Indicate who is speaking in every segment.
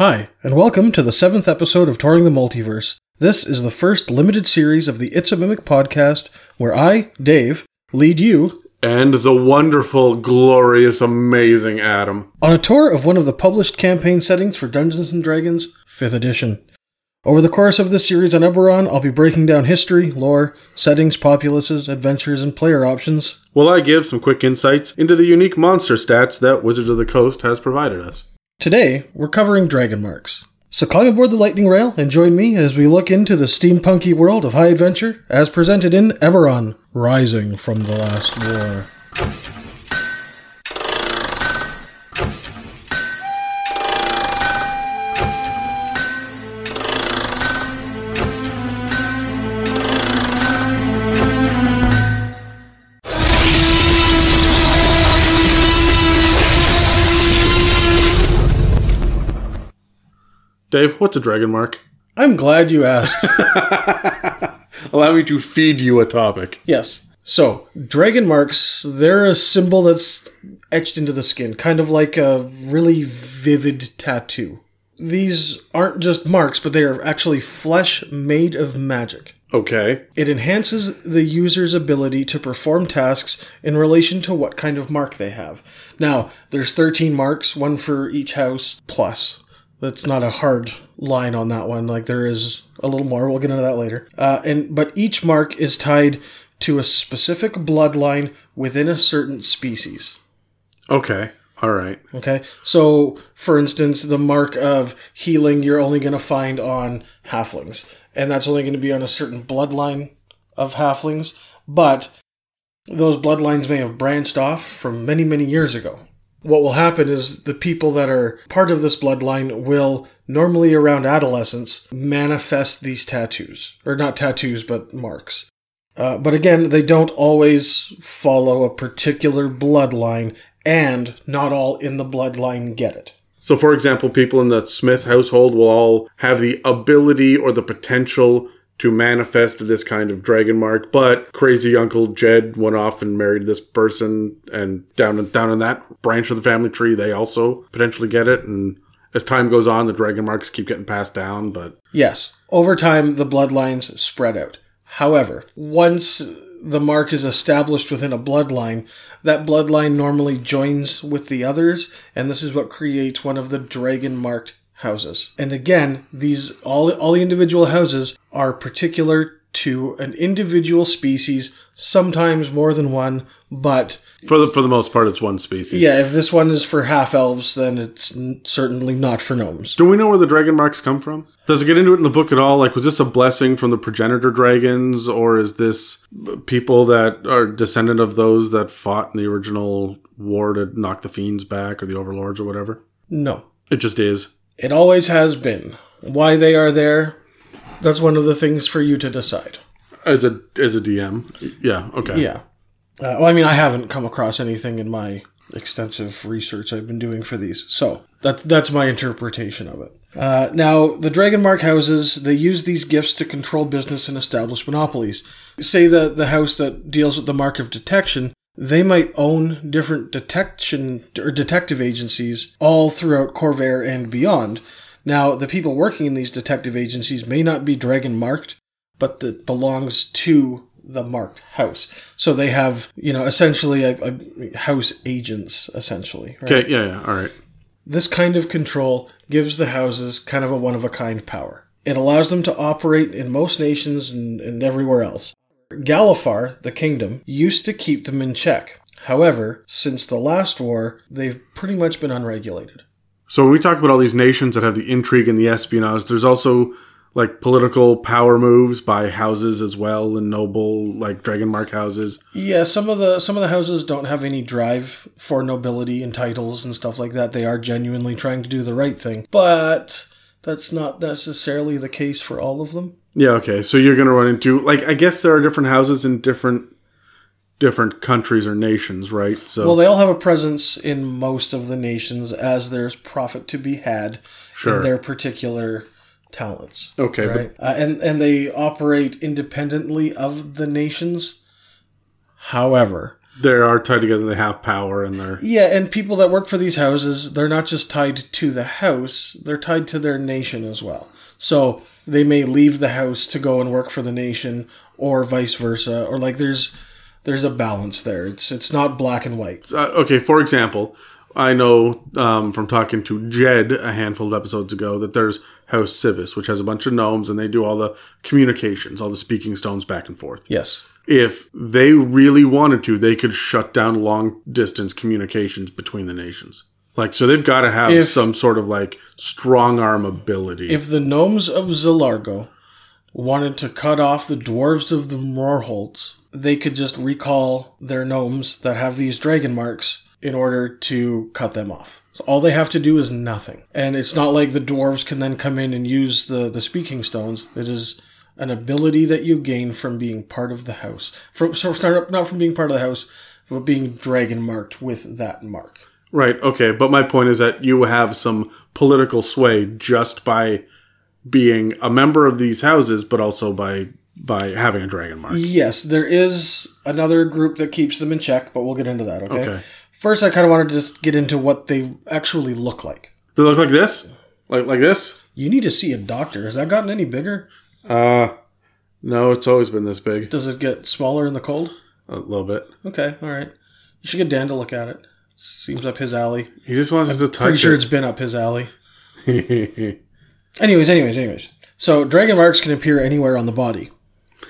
Speaker 1: Hi, and welcome to the seventh episode of Touring the Multiverse. This is the first limited series of the It's a Mimic podcast where I, Dave, lead you
Speaker 2: And the wonderful, glorious, amazing Adam.
Speaker 1: on a tour of one of the published campaign settings for Dungeons and Dragons 5th edition. Over the course of this series on Eberron, I'll be breaking down history, lore, settings, populaces, adventures, and player options.
Speaker 2: Will I give some quick insights into the unique monster stats that Wizards of the Coast has provided us?
Speaker 1: Today, we're covering dragon marks. So climb aboard the lightning rail and join me as we look into the steampunky world of high adventure as presented in Eberron, Rising from the Last War.
Speaker 2: Dave, what's a dragon mark?
Speaker 1: I'm glad you asked.
Speaker 2: Allow me to feed you a topic.
Speaker 1: yes. So, dragon marks, they're a symbol that's etched into the skin, kind of like a really vivid tattoo. These aren't just marks, but they are actually flesh made of magic.
Speaker 2: Okay.
Speaker 1: It enhances the user's ability to perform tasks in relation to what kind of mark they have. Now, there's 13 marks, one for each house, plus. That's not a hard line on that one. Like there is a little more. We'll get into that later. Uh, and but each mark is tied to a specific bloodline within a certain species.
Speaker 2: Okay. All right.
Speaker 1: Okay. So, for instance, the mark of healing you're only going to find on halflings, and that's only going to be on a certain bloodline of halflings, but those bloodlines may have branched off from many, many years ago. What will happen is the people that are part of this bloodline will normally around adolescence manifest these tattoos, or not tattoos, but marks. Uh, but again, they don't always follow a particular bloodline, and not all in the bloodline get it.
Speaker 2: So, for example, people in the Smith household will all have the ability or the potential to manifest this kind of dragon mark, but crazy Uncle Jed went off and married this person, and down in, down in that branch of the family tree, they also potentially get it. And as time goes on, the dragon marks keep getting passed down. But
Speaker 1: Yes, over time, the bloodlines spread out. However, once the mark is established within a bloodline, that bloodline normally joins with the others, and this is what creates one of the dragon marked houses. And again, these all all the individual houses are particular to an individual species, sometimes more than one, but
Speaker 2: for the for the most part, it's one species.
Speaker 1: yeah, if this one is for half elves, then it's n- certainly not for gnomes.
Speaker 2: Do we know where the dragon marks come from? Does it get into it in the book at all? Like, was this a blessing from the progenitor dragons, or is this people that are descendant of those that fought in the original war to knock the fiends back, or the overlords, or whatever?
Speaker 1: No.
Speaker 2: It just is.
Speaker 1: It always has been. Why they are there, that's one of the things for you to decide.
Speaker 2: As a as a DM, yeah, okay,
Speaker 1: Yeah. Uh, well, I mean, I haven't come across anything in my extensive research I've been doing for these, so that's that's my interpretation of it. Uh, now, the Dragon Mark houses they use these gifts to control business and establish monopolies. Say that the house that deals with the Mark of Detection, they might own different detection or detective agencies all throughout Khorvaire and beyond. Now, the people working in these detective agencies may not be dragon marked, but that belongs to the marked house. So they have, you know, essentially a, a house agents, essentially. Right?
Speaker 2: okay, yeah, yeah, all right.
Speaker 1: This kind of control gives the houses kind of a one of a kind power. It allows them to operate in most nations and, and everywhere else. Galifar, the kingdom, used to keep them in check. However, since the last war, they've pretty much been unregulated.
Speaker 2: So when we talk about all these nations that have the intrigue and the espionage, there's also like political power moves by houses as well, and noble like dragon mark houses.
Speaker 1: Yeah, some of the some of the houses don't have any drive for nobility and titles and stuff like that. They are genuinely trying to do the right thing, but that's not necessarily the case for all of them.
Speaker 2: Yeah, okay. So you're gonna run into like I guess there are different houses in different different countries or nations, right? So
Speaker 1: Well, they all have a presence in most of the nations as there's profit to be had
Speaker 2: Sure.
Speaker 1: in their particular talents.
Speaker 2: okay, but
Speaker 1: Uh, and and they operate independently of the nations. However,
Speaker 2: They are tied together. They have power, and they're
Speaker 1: Yeah, and people that work for these houses, they're not just tied to the house, they're tied to their nation as well. So they may leave the house to go and work for the nation or vice versa or like there's there's a balance there. It's it's not black and white.
Speaker 2: uh, okay. For example, I know um, from talking to Jed a handful of episodes ago that there's House Sivis, which has a bunch of gnomes, and they do all the communications, all the speaking stones back and forth.
Speaker 1: Yes.
Speaker 2: If they really wanted to, they could shut down long distance communications between the nations. Like, so they've got to have
Speaker 1: If-
Speaker 2: some sort of like strong arm ability.
Speaker 1: If the gnomes of Zilargo wanted to cut off the dwarves of the Mror Holds, they could just recall their gnomes that have these dragon marks in order to cut them off. So all they have to do is nothing. And it's not like the dwarves can then come in and use the, the speaking stones. It is an ability that you gain from being part of the house. From so not not from being part of the house, but being dragon marked with that mark.
Speaker 2: Right. Okay. But my point is that you have some political sway just by being a member of these houses, but also by by having a dragon mark.
Speaker 1: Yes, there is another group that keeps them in check, but we'll get into that, okay?
Speaker 2: Okay.
Speaker 1: First, I kind of wanted to just get into what they actually look like.
Speaker 2: They look like this, like like this.
Speaker 1: You need to see a doctor. Has that gotten any bigger?
Speaker 2: Uh no, it's always been this big.
Speaker 1: Does it get smaller in the cold?
Speaker 2: A little bit.
Speaker 1: Okay, all right. You should get Dan to look at it. Seems up his alley.
Speaker 2: He just wants us to touch.
Speaker 1: Pretty sure
Speaker 2: it.
Speaker 1: it's been up his alley. Anyways, anyways, anyways. So dragon marks can appear anywhere on the body.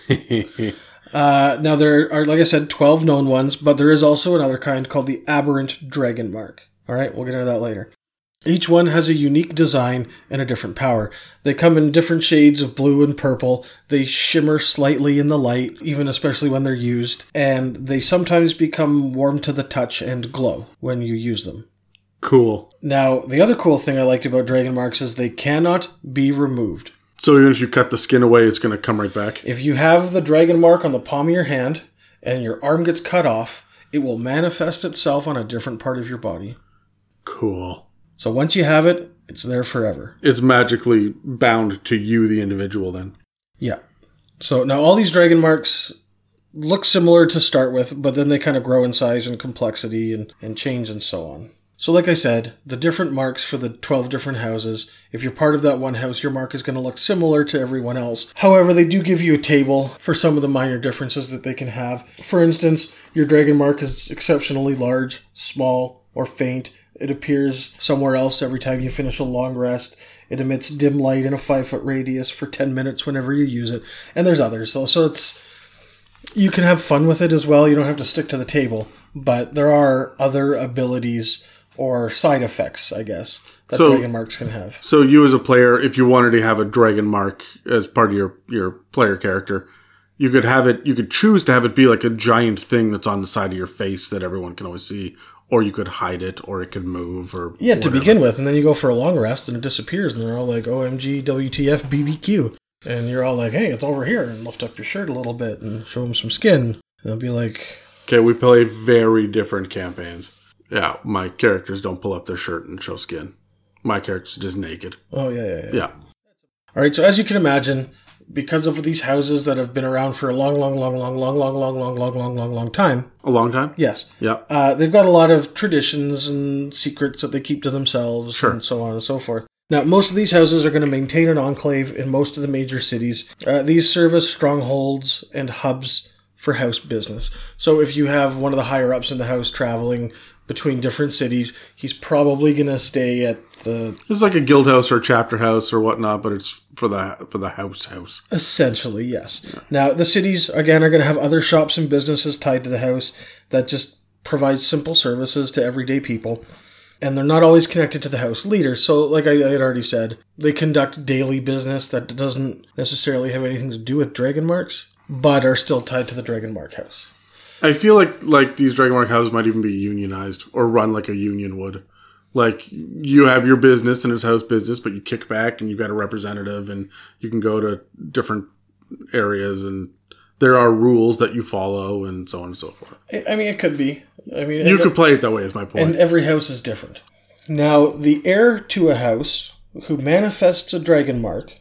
Speaker 1: Uh, now there are, like I said, twelve known ones, but there is also another kind called the aberrant dragon mark. All right, we'll get into that later. Each one has a unique design and a different power. They come in different shades of blue and purple. They shimmer slightly in the light, even especially when they're used, and they sometimes become warm to the touch and glow when you use them.
Speaker 2: cool.
Speaker 1: Now, the other cool thing I liked about dragon marks is they cannot be removed.
Speaker 2: So even if you cut the skin away, it's going to come right back.
Speaker 1: If you have the dragon mark on the palm of your hand and your arm gets cut off, it will manifest itself on a different part of your body.
Speaker 2: Cool.
Speaker 1: So once you have it, it's there forever.
Speaker 2: It's magically bound to you, the individual. Then.
Speaker 1: Yeah. So now all these dragon marks look similar to start with, but then they kind of grow in size and complexity and, and change and so on. So, like I said, the different marks for the 12 different houses, if you're part of that one house, your mark is going to look similar to everyone else. However, they do give you a table for some of the minor differences that they can have. For instance, your dragon mark is exceptionally large, small, or faint. It appears somewhere else every time you finish a long rest. It emits dim light in a five foot radius for 10 minutes whenever you use it. And there's others. So, so it's you can have fun with it as well. You don't have to stick to the table, but there are other abilities or side effects, I guess, that
Speaker 2: So-
Speaker 1: dragon marks can have.
Speaker 2: So you as a player, if you wanted to have a dragon mark as part of your your player character, you could have it. You could choose to have it be like a giant thing that's on the side of your face that everyone can always see, or you could hide it, or it could move, or
Speaker 1: Yeah, to begin with, and then you go for a long rest and it disappears, and they're all like, "OMG, WTF, BBQ," and you're all like, "Hey, it's over here," and lift up your shirt a little bit and show them some skin, and they'll be like,
Speaker 2: Okay, we play very different campaigns. Yeah, my characters don't pull up their shirt and show skin. My character's just naked.
Speaker 1: "Oh yeah, yeah, yeah."
Speaker 2: Yeah.
Speaker 1: All right, so as you can imagine, because of these houses that have been around for a long, long, long, long, long, long, long, long, long, long, long, long time,
Speaker 2: A long time?
Speaker 1: yes,
Speaker 2: Yeah.
Speaker 1: Uh, they've got a lot of traditions and secrets that they keep to themselves
Speaker 2: Sure.
Speaker 1: and so on and so forth. Now, most of these houses are going to maintain an enclave in most of the major cities. Uh, these serve as strongholds and hubs for house business. So, if you have one of the higher ups in the house traveling between different cities, he's probably going to stay at the
Speaker 2: This is like a guild house or a chapter house or whatnot, but it's for the for the house house.
Speaker 1: Essentially, yes. Now, the cities, again, are going to have other shops and businesses tied to the house that just provide simple services to everyday people. And they're not always connected to the house leader. So, like I, I had already said, they conduct daily business that doesn't necessarily have anything to do with dragon marks, but are still tied to the dragon mark house.
Speaker 2: I feel like like these Dragon Mark houses might even be unionized or run like a union would. Like you have your business and it's house business, but you kick back and you've got a representative and you can go to different areas and there are rules that you follow and so on and so forth.
Speaker 1: I, I mean, it could be. I mean,
Speaker 2: You could play it that way is my point.
Speaker 1: and every house is different. Now, the heir to a house who manifests a dragon mark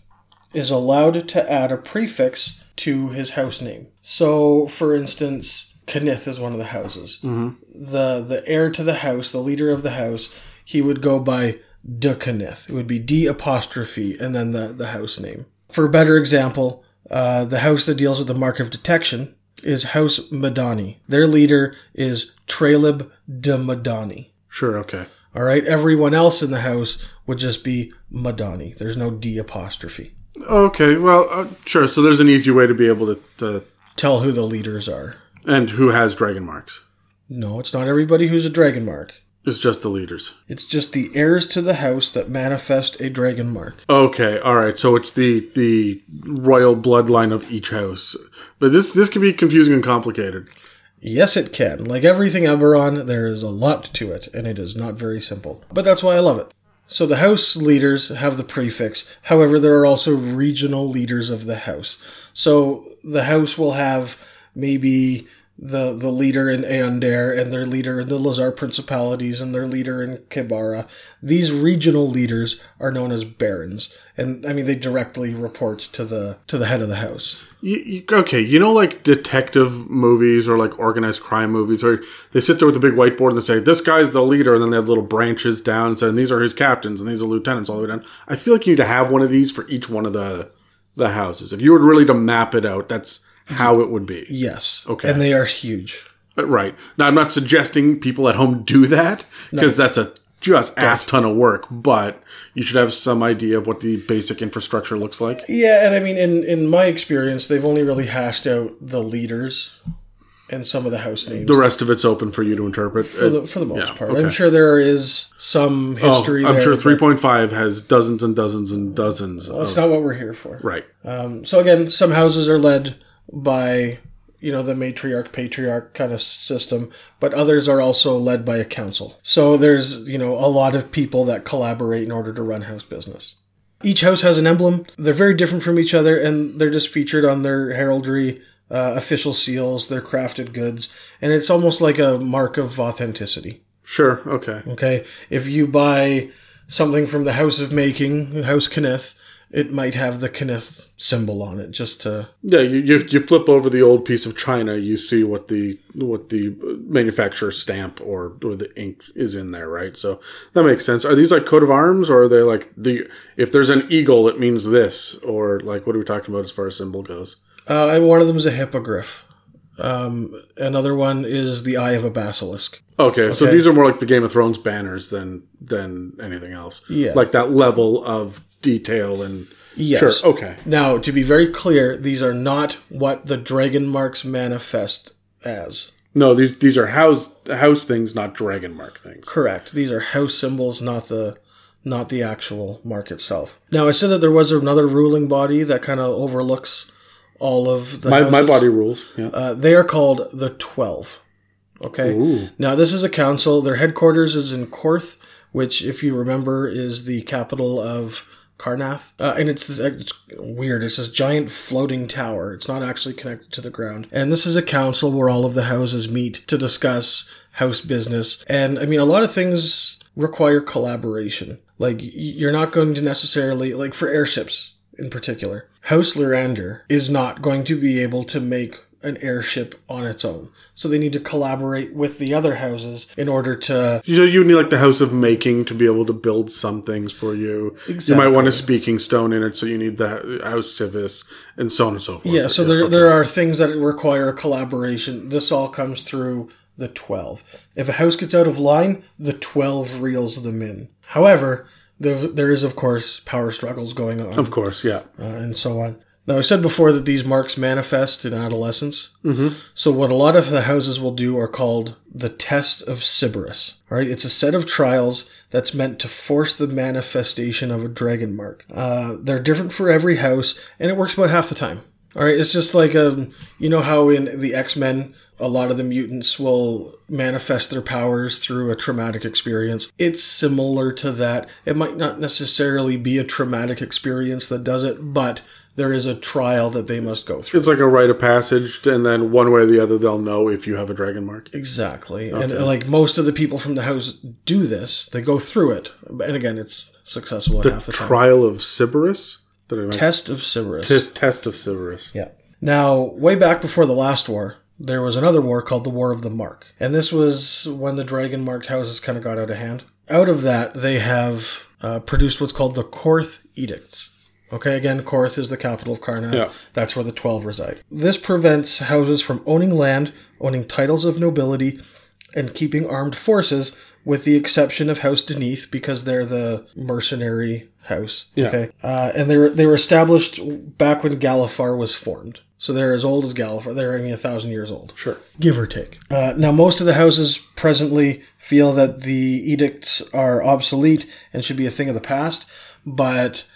Speaker 1: is allowed to add a prefix to his house name. So, for instance, Cannith is one of the houses. The the heir to the house, the leader of the house, he would go by de Cannith. It would be D apostrophe and then the, the house name. For a better example, uh, the house that deals with the mark of detection is House Medani. Their leader is Tralib de Medani.
Speaker 2: Sure. Okay.
Speaker 1: All right, everyone else in the house would just be Medani. There's no D apostrophe.
Speaker 2: Okay. Well, uh, sure. So there's an easy way to be able to, to
Speaker 1: Tell who the leaders are.
Speaker 2: And who has dragon marks.
Speaker 1: No, it's not everybody who's a dragon mark.
Speaker 2: It's just the leaders.
Speaker 1: It's just the heirs to the house that manifest a dragon mark.
Speaker 2: Okay, all right. So it's the the royal bloodline of each house. But this this can be confusing and complicated.
Speaker 1: Yes, it can. Like everything Eberron, there is a lot to it, and it is not very simple. But that's why I love it. So the house leaders have the prefix. However, there are also regional leaders of the house. So the house will have maybe the the leader in Aundair and their leader in the Lhazaar Principalities and their leader in Q'barra. These regional leaders are known as barons, and I mean they directly report to the to the head of the house.
Speaker 2: You, you, okay, you know, like detective movies or like organized crime movies, where they sit there with a big whiteboard and they say, "This guy's the leader," and then they have little branches down and saying, "These are his captains and these are lieutenants all the way down." I feel like you need to have one of these for each one of the the houses. If you were really to map it out, that's how it would be.
Speaker 1: Yes.
Speaker 2: Okay.
Speaker 1: And they are huge.
Speaker 2: Uh, Right. Now, I'm not suggesting people at home do that because that's a just ass ton of work, but you should have some idea of what the basic infrastructure looks like.
Speaker 1: Yeah, and I mean, in in my experience, they've only really hashed out the leaders and some of the house names
Speaker 2: The rest of it's open for you to interpret.
Speaker 1: for the for the most
Speaker 2: yeah,
Speaker 1: part.
Speaker 2: okay.
Speaker 1: I'm sure there is some
Speaker 2: Oh,
Speaker 1: history.
Speaker 2: I'm
Speaker 1: there,
Speaker 2: sure 3.5 has dozens and dozens and dozens.
Speaker 1: That's
Speaker 2: Of,
Speaker 1: not what we're here for.
Speaker 2: right.
Speaker 1: Um, so again, some houses are led by you know the matriarch patriarch kind of system, but others are also led by a council. So there's you know a lot of people that collaborate in order to run house business. Each house has an emblem. They're very different from each other, and they're just featured on their heraldry, uh, official seals, their crafted goods, and it's almost like a mark of authenticity.
Speaker 2: Sure. Okay.
Speaker 1: Okay, if you buy something from the House of Making, House Cannith, it might have the Cannith symbol on it, just to
Speaker 2: Yeah, you, you you flip over the old piece of china, you see what the what the manufacturer stamp or or the ink is in there, right? So that makes sense. Are these like coat of arms, or are they like the if there's an eagle, it means this, or like what are we talking about as far as symbol goes?
Speaker 1: Uh, one of them is a hippogriff. Um, another one is the eye of a basilisk.
Speaker 2: Okay, so these are more like the Game of Thrones banners than than anything else.
Speaker 1: Yeah.
Speaker 2: like that level of detail and
Speaker 1: Yes.
Speaker 2: sure. Okay,
Speaker 1: Now, to be very clear, these are not what the dragon marks manifest as.
Speaker 2: no, these these are house house things, not dragon mark things.
Speaker 1: Correct. These are house symbols, not the not the actual mark itself. Now, I said that there was another ruling body that kind of overlooks all of the
Speaker 2: My my body rules. Yeah.
Speaker 1: Uh, they are called the Twelve. Okay.
Speaker 2: Ooh.
Speaker 1: Now, this is a council. Their headquarters is in Korth, which, if you remember, is the capital of Karrnath. Uh, and it's, it's weird. It's this giant floating tower. It's not actually connected to the ground. And this is a council where all of the houses meet to discuss house business. And I mean, a lot of things require collaboration. Like, you're not going to necessarily, like for airships in particular, House Lyrandar is not going to be able to make an airship on its own. So they need to collaborate with the other houses in order to
Speaker 2: So you need like the house of making to be able to build some things for you. Exactly. You might want a speaking stone in it, so you need the house Sivis and so on and so forth.
Speaker 1: Yeah, so there there are things that require collaboration. This all comes through the 12. If a house gets out of line, the 12 reels them in. However, there, there is of course power struggles going on
Speaker 2: of course, yeah.
Speaker 1: uh, and so on. Now, I said before that these marks manifest in adolescence. Mm-hmm. So, what a lot of the houses will do are called the Test of Siberys. All right, it's a set of trials that's meant to force the manifestation of a dragon mark. Uh, they're different for every house, and it works about half the time. All right, it's just like um, you know how in the X Men, a lot of the mutants will manifest their powers through a traumatic experience. It's similar to that. It might not necessarily be a traumatic experience that does it, but there is a trial that they must go through.
Speaker 2: It's like a rite of passage, and then one way or the other, they'll know if you have a dragon mark.
Speaker 1: Exactly. And uh, like most of the people from the house do this, they go through it. And again, it's successful the time.
Speaker 2: Trial of Siberys? Did I make
Speaker 1: Test of Siberys.
Speaker 2: T- test of Siberys.
Speaker 1: Yeah. Now, way back before the last war, there was another war called the War of the Mark. And this was when the dragon marked houses kind of got out of hand. Out of that, they have uh, produced what's called the Korth Edicts. Okay, again, Korth is the capital of Karrnath.
Speaker 2: Yeah.
Speaker 1: That's where the 12 reside. This prevents houses from owning land, owning titles of nobility, and keeping armed forces, with the exception of House Deneith, because they're the mercenary house.
Speaker 2: Yeah.
Speaker 1: Okay. Uh, and they were, they were established back when Galifar was formed. So they're as old as Galifar. They're only a thousand years old
Speaker 2: Sure.
Speaker 1: give or take. Uh, now, most of the houses presently feel that the edicts are obsolete and should be a thing of the past, but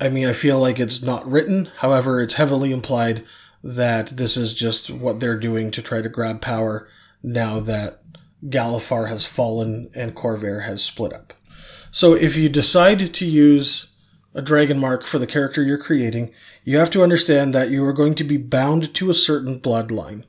Speaker 1: I mean, I feel like it's not written. However, it's heavily implied that this is just what they're doing to try to grab power now that Galifar has fallen and Khorvaire has split up. So, if you decide to use a dragon mark for the character you're creating, you have to understand that you are going to be bound to a certain bloodline.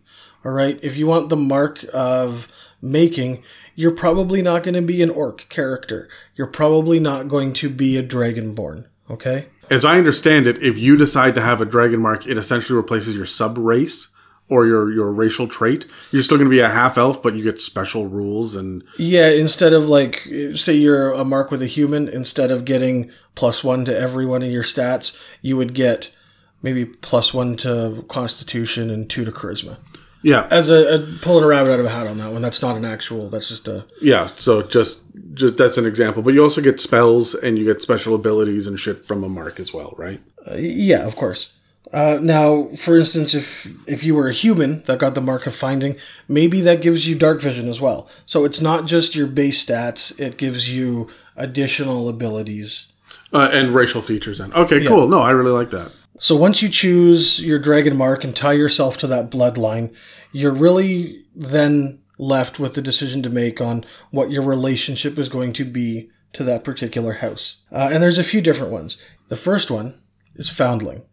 Speaker 1: All right. If you want the mark of making, you're probably not going to be an orc character. You're probably not going to be a dragonborn. Okay.
Speaker 2: As I understand it, if you decide to have a dragon mark, it essentially replaces your sub race or your, your racial trait. You're still going to be a half elf, but you get special rules and
Speaker 1: Yeah. Instead of like, say you're a mark with a human, instead of getting plus one to every one of your stats, you would get maybe plus one to constitution and two to charisma.
Speaker 2: yeah,
Speaker 1: As a, a pulling a rabbit out of a hat on that one, that's not an actual. That's just a
Speaker 2: yeah. So just just that's an example. But you also get spells and you get special abilities and shit from a mark as well, right?
Speaker 1: Uh, yeah, of course. Uh, now, for instance, if if you were a human that got the mark of finding, maybe that gives you dark vision as well. So it's not just your base stats; it gives you additional abilities.
Speaker 2: Uh, and racial features. Then okay, cool. No, I really like that.
Speaker 1: So once you choose your dragon mark and tie yourself to that bloodline, you're really then left with the decision to make on what your relationship is going to be to that particular house. Uh, and there's a few different ones. The first one is foundling.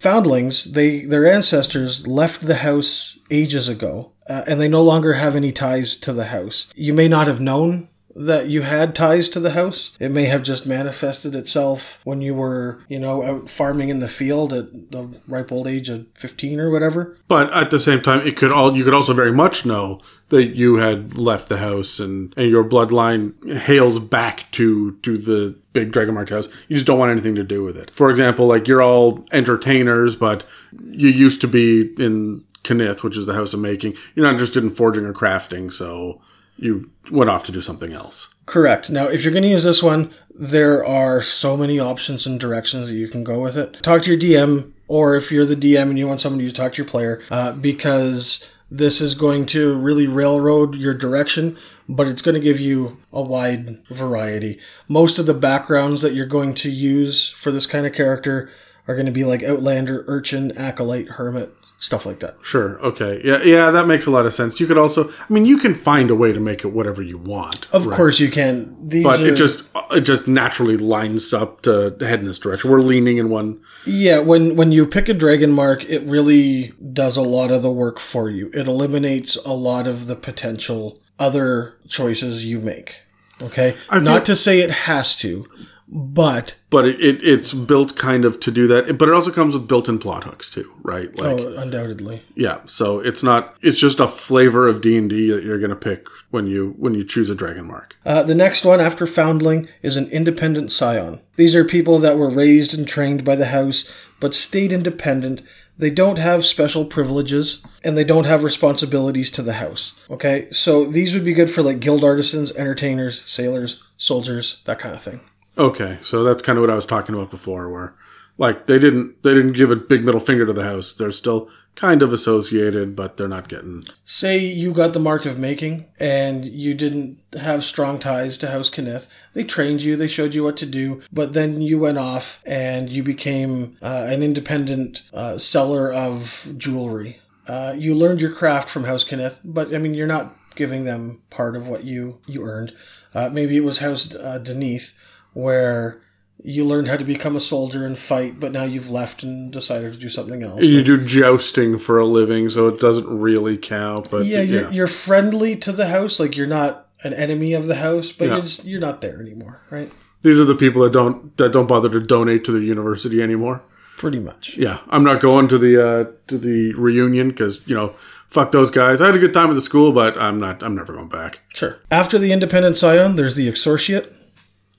Speaker 1: Foundlings, they their ancestors left the house ages ago, uh, and they no longer have any ties to the house. You may not have known that you had ties to the house. It may have just manifested itself when you were, you know, out farming in the field at the ripe old age of 15 or whatever.
Speaker 2: But at the same time, it could all you could also very much know that you had left the house and, and your bloodline hails back to to the big dragon Mark house. You just don't want anything to do with it. For example, like you're all entertainers, but you used to be in Cannith, which is the house of making. You're not interested in forging or crafting, so you went off to do something else.
Speaker 1: Correct. Now, if you're going to use this one, there are so many options and directions that you can go with it. Talk to your DM, or if you're the DM and you want somebody to talk to your player, uh, because this is going to really railroad your direction, but it's going to give you a wide variety. Most of the backgrounds that you're going to use for this kind of character are going to be like Outlander, Urchin, Acolyte, Hermit, stuff like that.
Speaker 2: Sure. Okay. Yeah. Yeah. That makes a lot of sense. You could also, I mean, you can find a way to make it whatever you want.
Speaker 1: Of course, you can. These
Speaker 2: but
Speaker 1: are,
Speaker 2: it just it just naturally lines up to head in this direction. We're leaning in one.
Speaker 1: Yeah, when when you pick a dragon mark, it really does a lot of the work for you. It eliminates a lot of the potential other choices you make. Okay?
Speaker 2: feel-
Speaker 1: Not to say it has to, but
Speaker 2: But it, it it's built kind of to do that. But it also comes with built-in plot hooks too, right? Like
Speaker 1: oh, undoubtedly.
Speaker 2: yeah. So it's not. It's just a flavor of D and D that you're gonna pick when you when you choose a dragon mark.
Speaker 1: Uh, the next one after Foundling is an independent scion. These are people that were raised and trained by the house, but stayed independent. They don't have special privileges, and they don't have responsibilities to the house. Okay, so these would be good for like guild artisans, entertainers, sailors, soldiers, that kind of thing.
Speaker 2: Okay, so that's kind of what I was talking about before, where like they didn't they didn't give a big middle finger to the house. They're still kind of associated, but they're not getting.
Speaker 1: Say you got the mark of making and you didn't have strong ties to House Cannith. They trained you, they showed you what to do, but then you went off and you became uh, an independent uh, seller of jewelry. Uh, you learned your craft from House Cannith, but I mean, you're not giving them part of what you, you earned. Uh, maybe it was House uh, Deneith, where you learned how to become a soldier and fight, but now you've left and decided to do something else.
Speaker 2: You do jousting for a living, so it doesn't really count. But
Speaker 1: yeah,
Speaker 2: yeah,
Speaker 1: you're, you're friendly to the house. Like you're not an enemy of the house, but
Speaker 2: Yeah.
Speaker 1: you're just you're not there anymore, right?
Speaker 2: these are the people that don't that don't bother to donate to the university anymore.
Speaker 1: Pretty much.
Speaker 2: Yeah, I'm not going to the uh, to the reunion because you know fuck those guys. I had a good time at the school, but I'm not. I'm never going back.
Speaker 1: Sure. After the independent scion, there's the excoriate.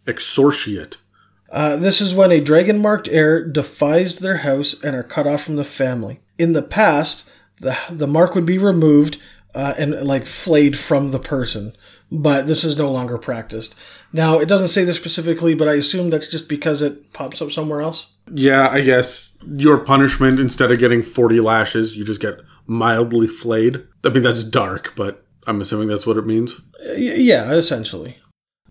Speaker 2: Excoriate.
Speaker 1: Uh, this is when a dragon marked heir defies their house and are cut off from the family. In the past, the, the mark would be removed uh, and like flayed from the person, but this is no longer practiced. Now, it doesn't say this specifically, but I assume that's just because it pops up somewhere else.
Speaker 2: Yeah, I guess your punishment instead of getting 40 lashes, you just get mildly flayed. I mean, that's dark, but I'm assuming that's what it means.
Speaker 1: Uh, yeah, essentially.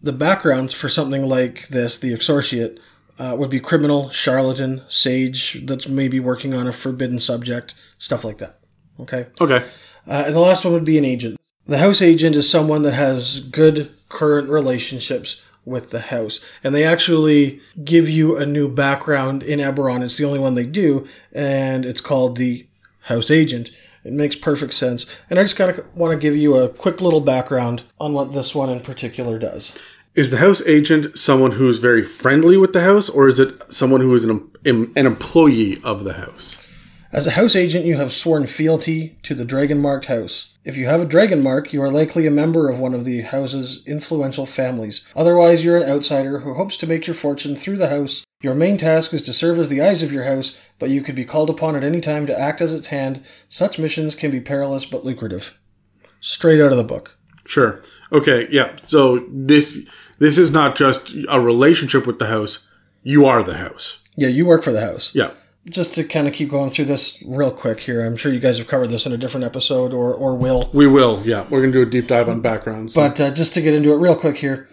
Speaker 1: The backgrounds for something like this, the excoriate, uh, would be criminal, charlatan, sage that's maybe working on a forbidden subject, stuff like that. Okay?
Speaker 2: Okay.
Speaker 1: Uh, and the last one would be an agent. The house agent is someone that has good current relationships with the house. And they actually give you a new background in Eberron. It's the only one they do, and it's called the house agent. It makes perfect sense. And I just kind of want to give you a quick little background on what this one in particular does.
Speaker 2: Is the house agent someone who's very friendly with the house, or is it someone who is an, an employee of the house?
Speaker 1: As a house agent, you have sworn fealty to the dragon marked house. If you have a dragon mark, you are likely a member of one of the house's influential families. Otherwise, you're an outsider who hopes to make your fortune through the house. Your main task is to serve as the eyes of your house, but you could be called upon at any time to act as its hand. Such missions can be perilous but lucrative. Straight out of the book.
Speaker 2: Sure. Okay. Yeah. So this this is not just a relationship with the house. You are the house.
Speaker 1: Yeah, you work for the house.
Speaker 2: Yeah.
Speaker 1: Just to kind of keep going through this real quick here, I'm sure you guys have covered this in a different episode or, or will.
Speaker 2: We will. Yeah. We're gonna do a deep dive on backgrounds.
Speaker 1: But uh, just to get into it real quick here,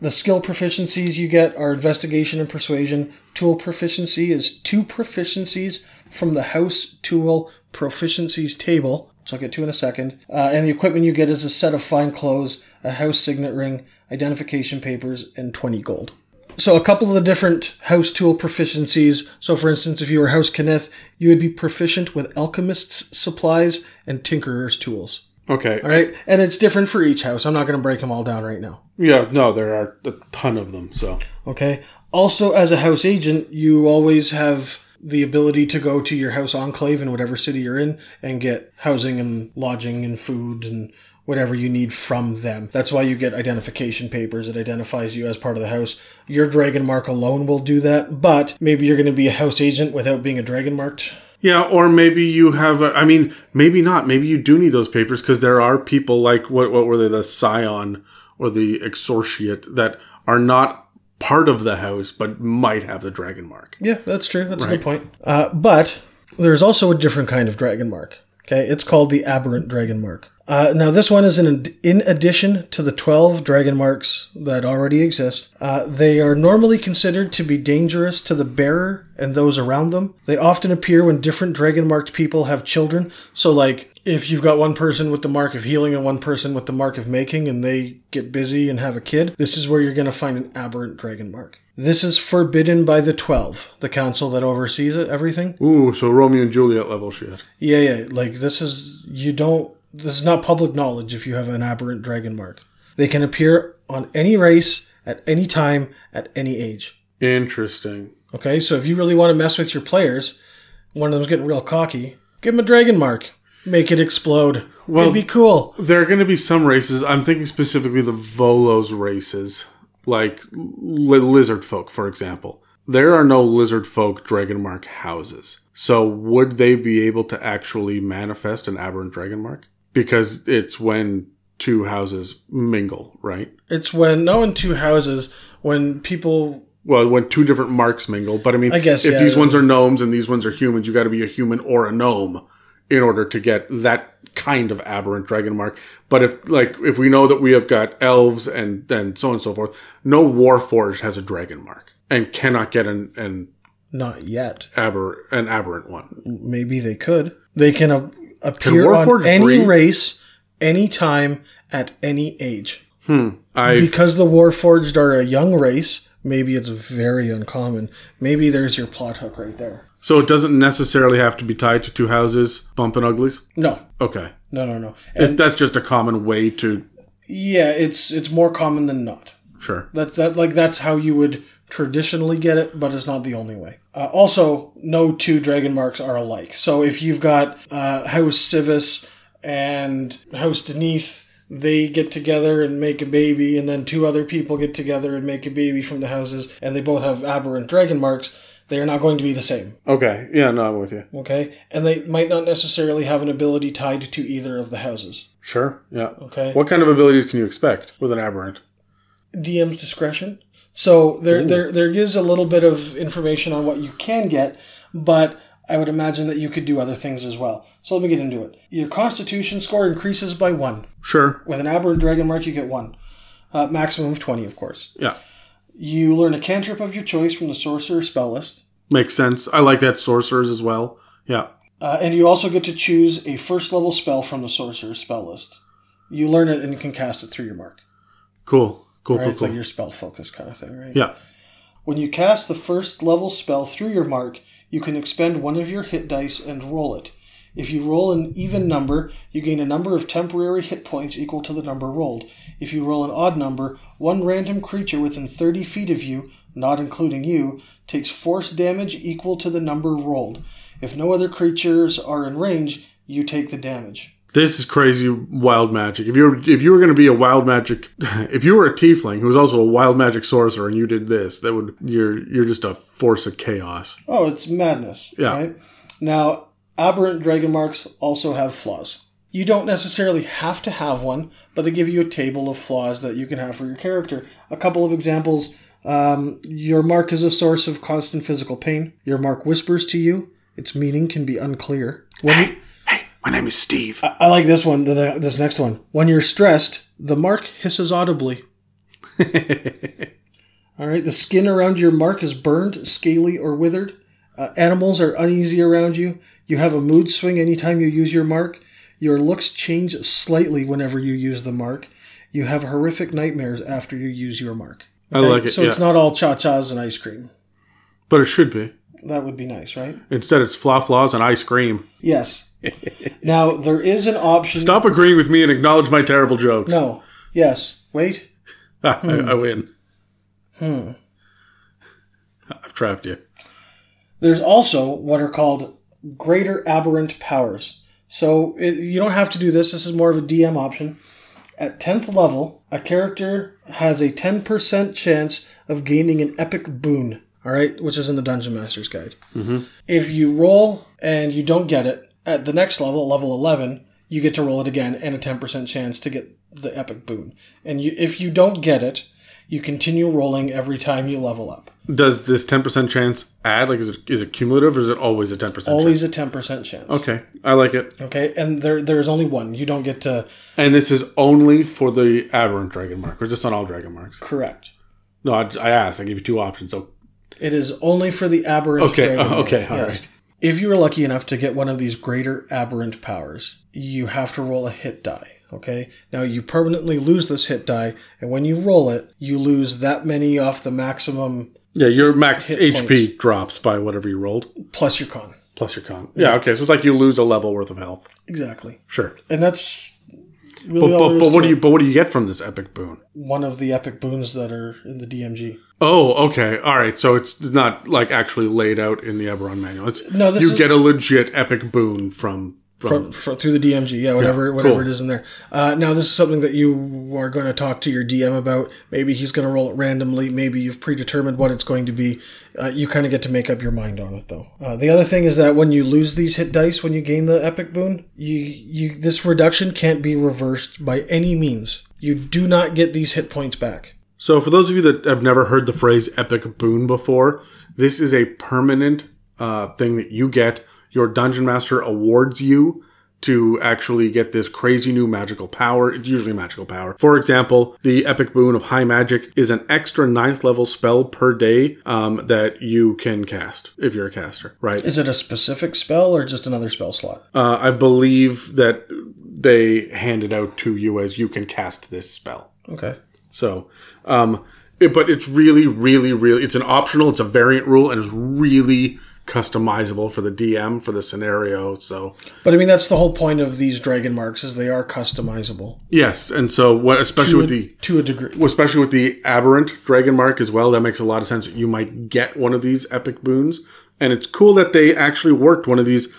Speaker 1: the skill proficiencies you get are investigation and persuasion. Tool proficiency is two proficiencies from the house tool proficiencies table, which I'll get to in a second. Uh, and the equipment you get is a set of fine clothes, a house signet ring, identification papers, and 20 gold. So a couple of the different house tool proficiencies. So for instance, if you were House Cannith, you would be proficient with alchemist's supplies and tinkerer's tools.
Speaker 2: okay.
Speaker 1: All right, and it's different for each house. I'm not going to break them all down right now.
Speaker 2: Yeah. No, there are a ton of them. So
Speaker 1: Okay. Also, as a house agent, you always have the ability to go to your house enclave in whatever city you're in and get housing and lodging and food and whatever you need from them. That's why you get identification papers. It identifies you as part of the house. Your dragon mark alone will do that, but maybe you're going to be a house agent without being a dragon marked.
Speaker 2: Yeah, or maybe you have. A, I mean, maybe not. Maybe you do need those papers because there are people like what? What were they? The scion or the excoriate that are not part of the house but might have the dragon mark.
Speaker 1: Yeah, that's true. That's a good point. Uh, but there's also a different kind of dragon mark. Okay, it's called the aberrant dragon mark. Uh, now, this one is in, in addition to the 12 dragon marks that already exist. Uh, they are normally considered to be dangerous to the bearer and those around them. They often appear when different dragon marked people have children. So, like, if you've got one person with the mark of healing and one person with the mark of making, and they get busy and have a kid, this is where you're going to find an aberrant dragon mark. This is forbidden by the 12, the council that oversees it, everything.
Speaker 2: Ooh, so Romeo and Juliet level shit.
Speaker 1: Yeah, yeah. Like this is you don't. This is not public knowledge if you have an aberrant dragon mark. They can appear on any race at any time at any age.
Speaker 2: Interesting.
Speaker 1: Okay, so if you really want to mess with your players, one of them's getting real cocky. Give them a dragon mark. Make it explode.
Speaker 2: Well-
Speaker 1: It'd be cool.
Speaker 2: There are going to be some races. I'm thinking specifically the Volos races, like li- lizard folk, for example. There are no lizard folk dragon mark houses. So would they be able to actually manifest an aberrant dragon mark? Because it's when two houses mingle, right?
Speaker 1: It's when no in two houses when people
Speaker 2: Well, when two different marks mingle. But I mean,
Speaker 1: I guess,
Speaker 2: if
Speaker 1: yeah.
Speaker 2: these ones are gnomes and these ones are humans, you got to be a human or a gnome in order to get that kind of aberrant dragon mark. But if like if we know that we have got elves and then so on and so forth, no warforged has a dragon mark and cannot get an an
Speaker 1: not yet.
Speaker 2: aber an aberrant one.
Speaker 1: Maybe they could. They can a- appear
Speaker 2: Warforged
Speaker 1: on any
Speaker 2: breed?
Speaker 1: race, anytime, at any age.
Speaker 2: Hmm, I
Speaker 1: because the Warforged are a young race, maybe it's very uncommon. Maybe there's your plot hook right there.
Speaker 2: So it doesn't necessarily have to be tied to two houses, bumping uglies.
Speaker 1: No,
Speaker 2: Okay,
Speaker 1: no, no, no. And
Speaker 2: that's just a common way to
Speaker 1: yeah, it's it's more common than not.
Speaker 2: sure.
Speaker 1: That's that like that's how you would traditionally get it, but it's not the only way. Uh, also, no two dragon marks are alike. So if you've got uh, House Sivis, and House Deneith, they get together and make a baby, and then two other people get together and make a baby from the houses, and they both have aberrant dragon marks, they are not going to be the same.
Speaker 2: Okay. Yeah, no, I'm with you.
Speaker 1: Okay? And they might not necessarily have an ability tied to either of the houses.
Speaker 2: Sure. Yeah.
Speaker 1: Okay?
Speaker 2: What kind of abilities can you expect with an aberrant?
Speaker 1: DM's discretion. So there, there, there is a little bit of information on what you can get, but I would imagine that you could do other things as well. So let me get into it. Your Constitution score increases by one.
Speaker 2: Sure.
Speaker 1: With an aberrant dragon mark, you get one. Uh, maximum of 20, of course.
Speaker 2: Yeah.
Speaker 1: You learn a cantrip of your choice from the sorcerer spell list.
Speaker 2: Makes sense. I like that sorcerers as well. Yeah.
Speaker 1: Uh, and you also get to choose a first level spell from the sorcerer spell list. You learn it and you can cast it through your mark.
Speaker 2: Cool. Cool.
Speaker 1: Right?
Speaker 2: Cool.
Speaker 1: It's
Speaker 2: cool.
Speaker 1: like your spell focus kind of thing, right?
Speaker 2: yeah.
Speaker 1: When you cast the first level spell through your mark, you can expend one of your hit dice and roll it. If you roll an even number, you gain a number of temporary hit points equal to the number rolled. If you roll an odd number, one random creature within 30 feet of you, not including you, takes force damage equal to the number rolled. If no other creatures are in range, you take the damage.
Speaker 2: This is crazy wild magic. If you were if you were going to be a wild magic, if you were a tiefling who was also a wild magic sorcerer and you did this, that would you're you're just a force of chaos.
Speaker 1: Oh, it's madness.
Speaker 2: Yeah.
Speaker 1: Right? Now, aberrant dragon marks also have flaws. You don't necessarily have to have one, but they give you a table of flaws that you can have for your character. A couple of examples. Um, your mark is a source of constant physical pain. Your mark whispers to you. Its meaning can be unclear. When you,
Speaker 2: Hey, my name is Steve.
Speaker 1: I I like this one. the- the- This next one. When you're stressed, the mark hisses audibly. All right. The skin around your mark is burned, scaly, or withered. Uh, animals are uneasy around you. You have a mood swing anytime you use your mark. Your looks change slightly whenever you use the mark. You have horrific nightmares after you use your mark.
Speaker 2: I like it.
Speaker 1: So
Speaker 2: yeah.
Speaker 1: it's not all cha chas and ice cream.
Speaker 2: but it should be.
Speaker 1: That would be nice, right?
Speaker 2: Instead, it's flaw flaws and ice cream.
Speaker 1: Yes. now there is an option.
Speaker 2: Stop agreeing with me and acknowledge my terrible jokes.
Speaker 1: No. Yes. Wait.
Speaker 2: I, I win. Hmm. I've trapped you.
Speaker 1: There's also what are called greater aberrant powers. So it, you don't have to do this. This is more of a DM option. At 10th level, a character has a 10% chance of gaining an epic boon, all right, which is in the Dungeon Master's Guide. Mm-hmm. If you roll and you don't get it, at the next level, level 11, you get to roll it again and a 10% chance to get the epic boon. And you, if you don't get it, you continue rolling every time you level up.
Speaker 2: Does this ten percent chance add? Like, is it is it cumulative or is it always a ten percent?
Speaker 1: Always a 10% chance.
Speaker 2: Okay, I like it.
Speaker 1: Okay, and there there's only one. You don't get to
Speaker 2: And this is only for the aberrant dragon mark, or is this on all dragon marks?
Speaker 1: correct.
Speaker 2: No, I, I asked. I gave you two options. So
Speaker 1: It is only for the aberrant.
Speaker 2: Okay,
Speaker 1: dragon
Speaker 2: uh,
Speaker 1: mark.
Speaker 2: okay, all right.
Speaker 1: If you are lucky enough to get one of these greater aberrant powers, you have to roll a hit die. Okay, now you permanently lose this hit die, and when you roll it, you lose that many off the maximum
Speaker 2: yeah, your max HP
Speaker 1: points.
Speaker 2: drops by whatever you rolled
Speaker 1: plus your con.
Speaker 2: plus your con. Yeah, okay. So it's like you lose a level worth of health.
Speaker 1: Exactly,
Speaker 2: Sure.
Speaker 1: and that's really
Speaker 2: But but, but what do you but what do you get from this epic boon?
Speaker 1: One of the epic boons that are in the DMG.
Speaker 2: Oh, okay. All right. So it's not like actually laid out in the Eberron manual. It's
Speaker 1: No, this
Speaker 2: you
Speaker 1: is-
Speaker 2: get a legit epic boon from from,
Speaker 1: from, fr through the DMG, yeah, whatever,
Speaker 2: Yeah,
Speaker 1: whatever
Speaker 2: cool.
Speaker 1: it is in there. Uh, now, this is something that you are going to talk to your DM about. Maybe he's going to roll it randomly. Maybe you've predetermined what it's going to be. Uh, you kind of get to make up your mind on it, though. Uh, the other thing is that when you lose these hit dice when you gain the epic boon, you you this reduction can't be reversed by any means. You do not get these hit points back.
Speaker 2: So, for those of you that have never heard the phrase epic boon before, this is a permanent uh, thing that you get. Your dungeon master awards you to actually get this crazy new magical power. It's usually magical power. For example, the epic boon of high magic is an extra ninth level spell per day um, that you can cast if you're a caster, right?
Speaker 1: Is it a specific spell or just another spell slot?
Speaker 2: Uh, I believe that they hand it out to you as you can cast this spell.
Speaker 1: Okay.
Speaker 2: So, um, it, but it's really, really, really, it's an optional, it's a variant rule, and it's really customizable for the DM for the scenario. So,
Speaker 1: But I mean, that's the whole point of these dragon marks is they are customizable
Speaker 2: yes, and so what, especially
Speaker 1: to
Speaker 2: with
Speaker 1: a,
Speaker 2: the
Speaker 1: to a degree.
Speaker 2: especially with the aberrant dragon mark as well, that makes a lot of sense. You might get one of these epic boons, and it's cool that they actually worked one of these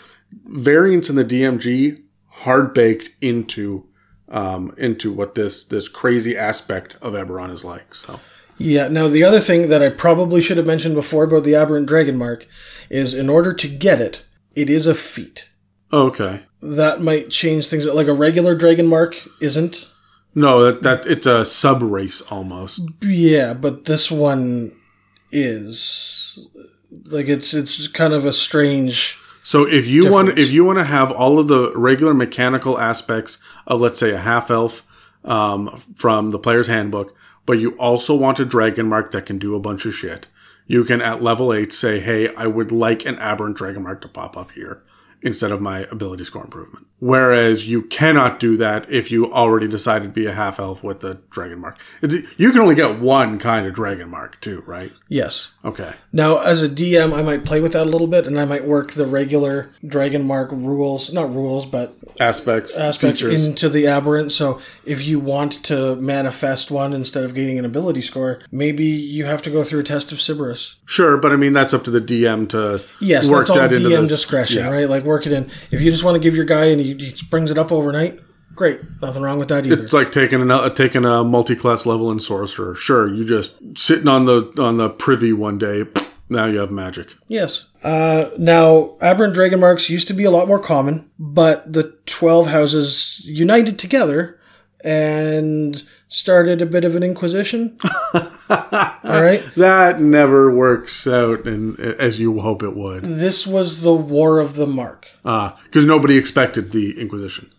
Speaker 2: variants in the DMG hard baked into um, into what this this crazy aspect of Eberron is like. So
Speaker 1: Yeah. Now, the other thing that I probably should have mentioned before about the aberrant dragon mark is in order to get it, it is a feat.
Speaker 2: okay,
Speaker 1: That might change things. Like a regular dragon mark isn't.
Speaker 2: no, that that it's a sub race almost.
Speaker 1: Yeah, but this one is like it's it's kind of a strange.
Speaker 2: So if you want if you want to have all of the regular mechanical aspects of let's say a half elf um, from the player's handbook, but you also want a dragon mark that can do a bunch of shit, you can at level eight say, "Hey, I would like an aberrant dragon mark to pop up here." Instead of my ability score improvement. Whereas you cannot do that if you already decided to be a half elf with the dragon mark. You can only get one kind of dragon mark too, right?
Speaker 1: Yes.
Speaker 2: Okay.
Speaker 1: Now, as a DM, I might play with that a little bit, and I might work the regular dragon mark rules, not rules, but
Speaker 2: Aspects,
Speaker 1: aspects
Speaker 2: features.
Speaker 1: into the aberrant. So if you want to manifest one instead of gaining an ability score, maybe you have to go through a test of Siberys.
Speaker 2: Sure, but I mean that's up to the DM to
Speaker 1: Yes,
Speaker 2: work
Speaker 1: that's all
Speaker 2: that
Speaker 1: DM
Speaker 2: this-
Speaker 1: discretion,
Speaker 2: yeah.
Speaker 1: right? Like work it in. If you just want to give your guy and he, he brings it up overnight, great. Nothing wrong with that either.
Speaker 2: It's like taking an, uh, taking a multi-class level in sorcerer. Sure, you just sitting on the on the privy one day. Now you have magic.
Speaker 1: Yes. Uh, now, aberrant dragon marks used to be a lot more common, but the 12 houses united together and started a bit of an inquisition. All right.
Speaker 2: That never works out, and as you hope it would,
Speaker 1: This was the War of the Mark.
Speaker 2: Ah, because nobody expected the Inquisition.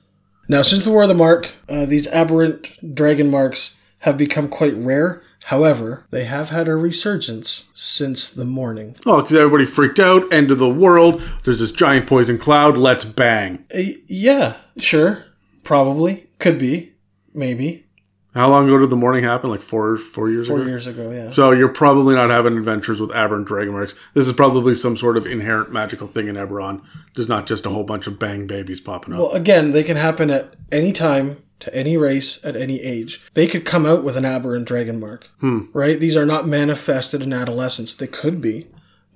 Speaker 1: Now, since the War of the Mark, uh, these aberrant dragon marks have become quite rare. However, they have had a resurgence since the Mourning.
Speaker 2: Oh, because everybody freaked out. End of the world. There's this giant poison cloud. Let's bang.
Speaker 1: Uh, yeah, sure. Probably. Could be. Maybe.
Speaker 2: How long ago did the Mourning happen? Like four four years
Speaker 1: Four
Speaker 2: ago.
Speaker 1: years ago, yeah.
Speaker 2: So you're probably not having adventures with aberrant dragon marks. This is probably some sort of inherent magical thing in Eberron. There's not just a whole bunch of bang babies popping up.
Speaker 1: Well, again, they can happen at any time, to any race, at any age. They could come out with an aberrant dragon mark, hmm. right? These are not manifested in adolescence. They could be,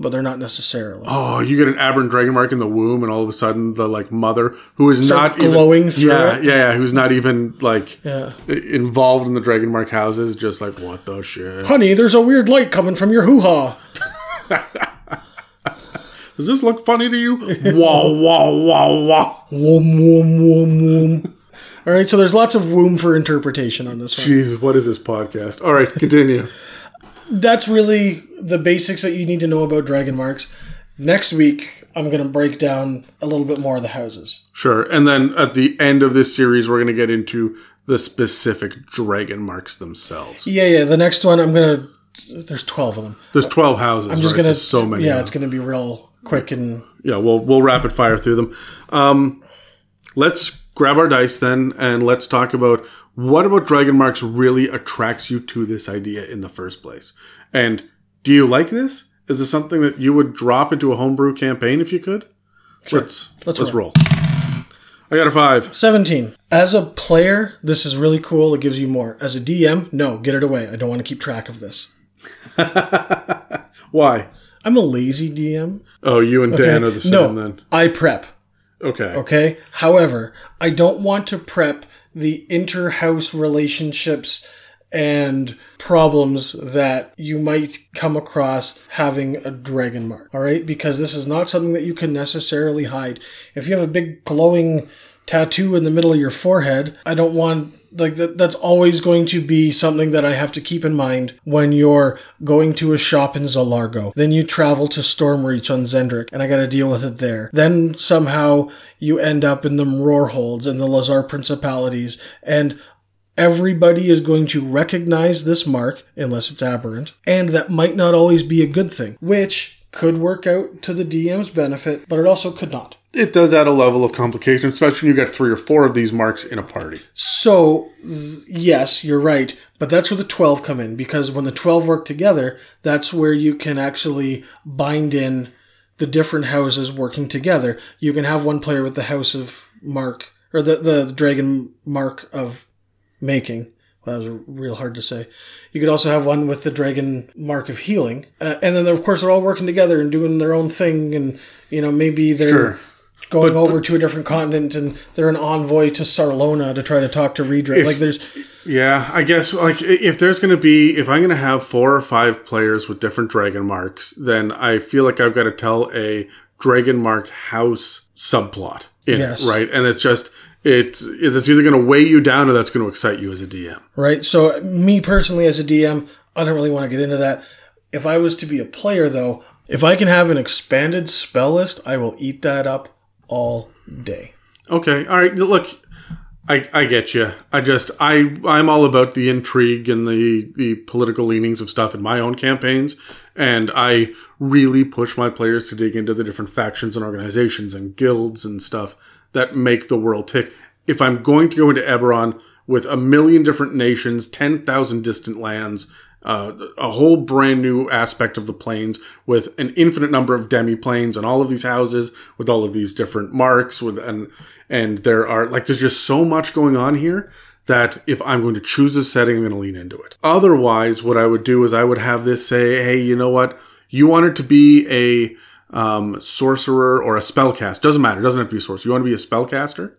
Speaker 1: but they're not necessarily.
Speaker 2: oh, you get an aberrant dragon mark in the womb, and all of a sudden the like mother who is
Speaker 1: Starts
Speaker 2: not even-
Speaker 1: glowing through
Speaker 2: yeah, yeah, yeah, who's not even like
Speaker 1: Yeah.
Speaker 2: involved in the dragon mark houses, just like what the shit.
Speaker 1: Honey, there's a weird light coming from your hoo ha.
Speaker 2: Does this look funny to you? wah wah wah wah.
Speaker 1: Wom, wom, wom, wom. All right, so there's lots of room for interpretation on this one.
Speaker 2: Jesus, what is this podcast? All right, continue.
Speaker 1: That's really the basics that you need to know about dragon marks. Next week, I'm going to break down a little bit more of the houses.
Speaker 2: Sure. And then at the end of this series, we're going to get into the specific dragon marks themselves.
Speaker 1: Yeah, yeah. The next one, I'm going to. There's 12 of them.
Speaker 2: There's 12 houses.
Speaker 1: I'm just
Speaker 2: right?
Speaker 1: going to.
Speaker 2: So many.
Speaker 1: Yeah, it's going to be real quick and.
Speaker 2: yeah, we'll, we'll rapid fire through them. Um, let's grab our dice then and let's talk about what about dragon marks really attracts you to this idea in the first place. And do you like this? Is this something that you would drop into a homebrew campaign if you could? Let's
Speaker 1: Let's
Speaker 2: let's, roll. I got a five.
Speaker 1: 17. As a player, this is really cool. It gives you more. As a DM, no, get it away. I don't want to keep track of this.
Speaker 2: Why?
Speaker 1: I'm a lazy DM.
Speaker 2: Oh, you and Dan are the same
Speaker 1: no,
Speaker 2: then.
Speaker 1: I prep.
Speaker 2: Okay.
Speaker 1: Okay. However, I don't want to prep the inter-house relationships and problems that you might come across having a dragon mark. All right, because this is not something that you can necessarily hide. If you have a big glowing tattoo in the middle of your forehead, I don't want like that that's always going to be something that I have to keep in mind when you're going to a shop in Zilargo. Then you travel to Stormreach on Xen'drik and I got to deal with it there. Then somehow you end up in the Mror Holds and the Lhazaar Principalities and Everybody is going to recognize this mark, unless it's aberrant, and that might not always be a good thing, which could work out to the DM's benefit, but it also could not.
Speaker 2: It does add a level of complication, especially when you've got three or four of these marks in a party.
Speaker 1: So, th- yes, you're right, but that's where the 12 come in, because when the 12 work together, that's where you can actually bind in the different houses working together. You can have one player with the house of mark, or the, the dragon mark of making. Well, that was real hard to say. You could also have one with the dragon mark of healing, uh, and then of course they're all working together and doing their own thing, and you know maybe they're
Speaker 2: Sure.
Speaker 1: Going over to a different continent and they're an envoy to Sarlona to try to talk to Riedra. Like there's
Speaker 2: Yeah, I guess like if there's going to be if I'm going to have four or five players with different dragon marks, then I feel like I've got to tell a dragon mark house subplot in
Speaker 1: Yes.
Speaker 2: right? And it's just it's it's either going to weigh you down or that's going to excite you as a DM.
Speaker 1: right? So me personally as a DM, I don't really want to get into that. If I was to be a player though, if I can have an expanded spell list, I will eat that up all day.
Speaker 2: Okay, all right. Look, I I get you. I just I I'm all about the intrigue and the the political leanings of stuff in my own campaigns, and I really push my players to dig into the different factions and organizations and guilds and stuff that make the world tick. If I'm going to go into Eberron with a million different nations, ten thousand distant lands. Uh, a whole brand new aspect of the planes with an infinite number of demi planes and all of these houses with all of these different marks with and and there are like there's just so much going on here that if I'm going to choose a setting, I'm going to lean into it. Otherwise, what I would do is I would have this say, hey, you know what? You want it to be a um, sorcerer or a spellcaster. Doesn't matter. It doesn't have to be a sorcerer. You want to be a spellcaster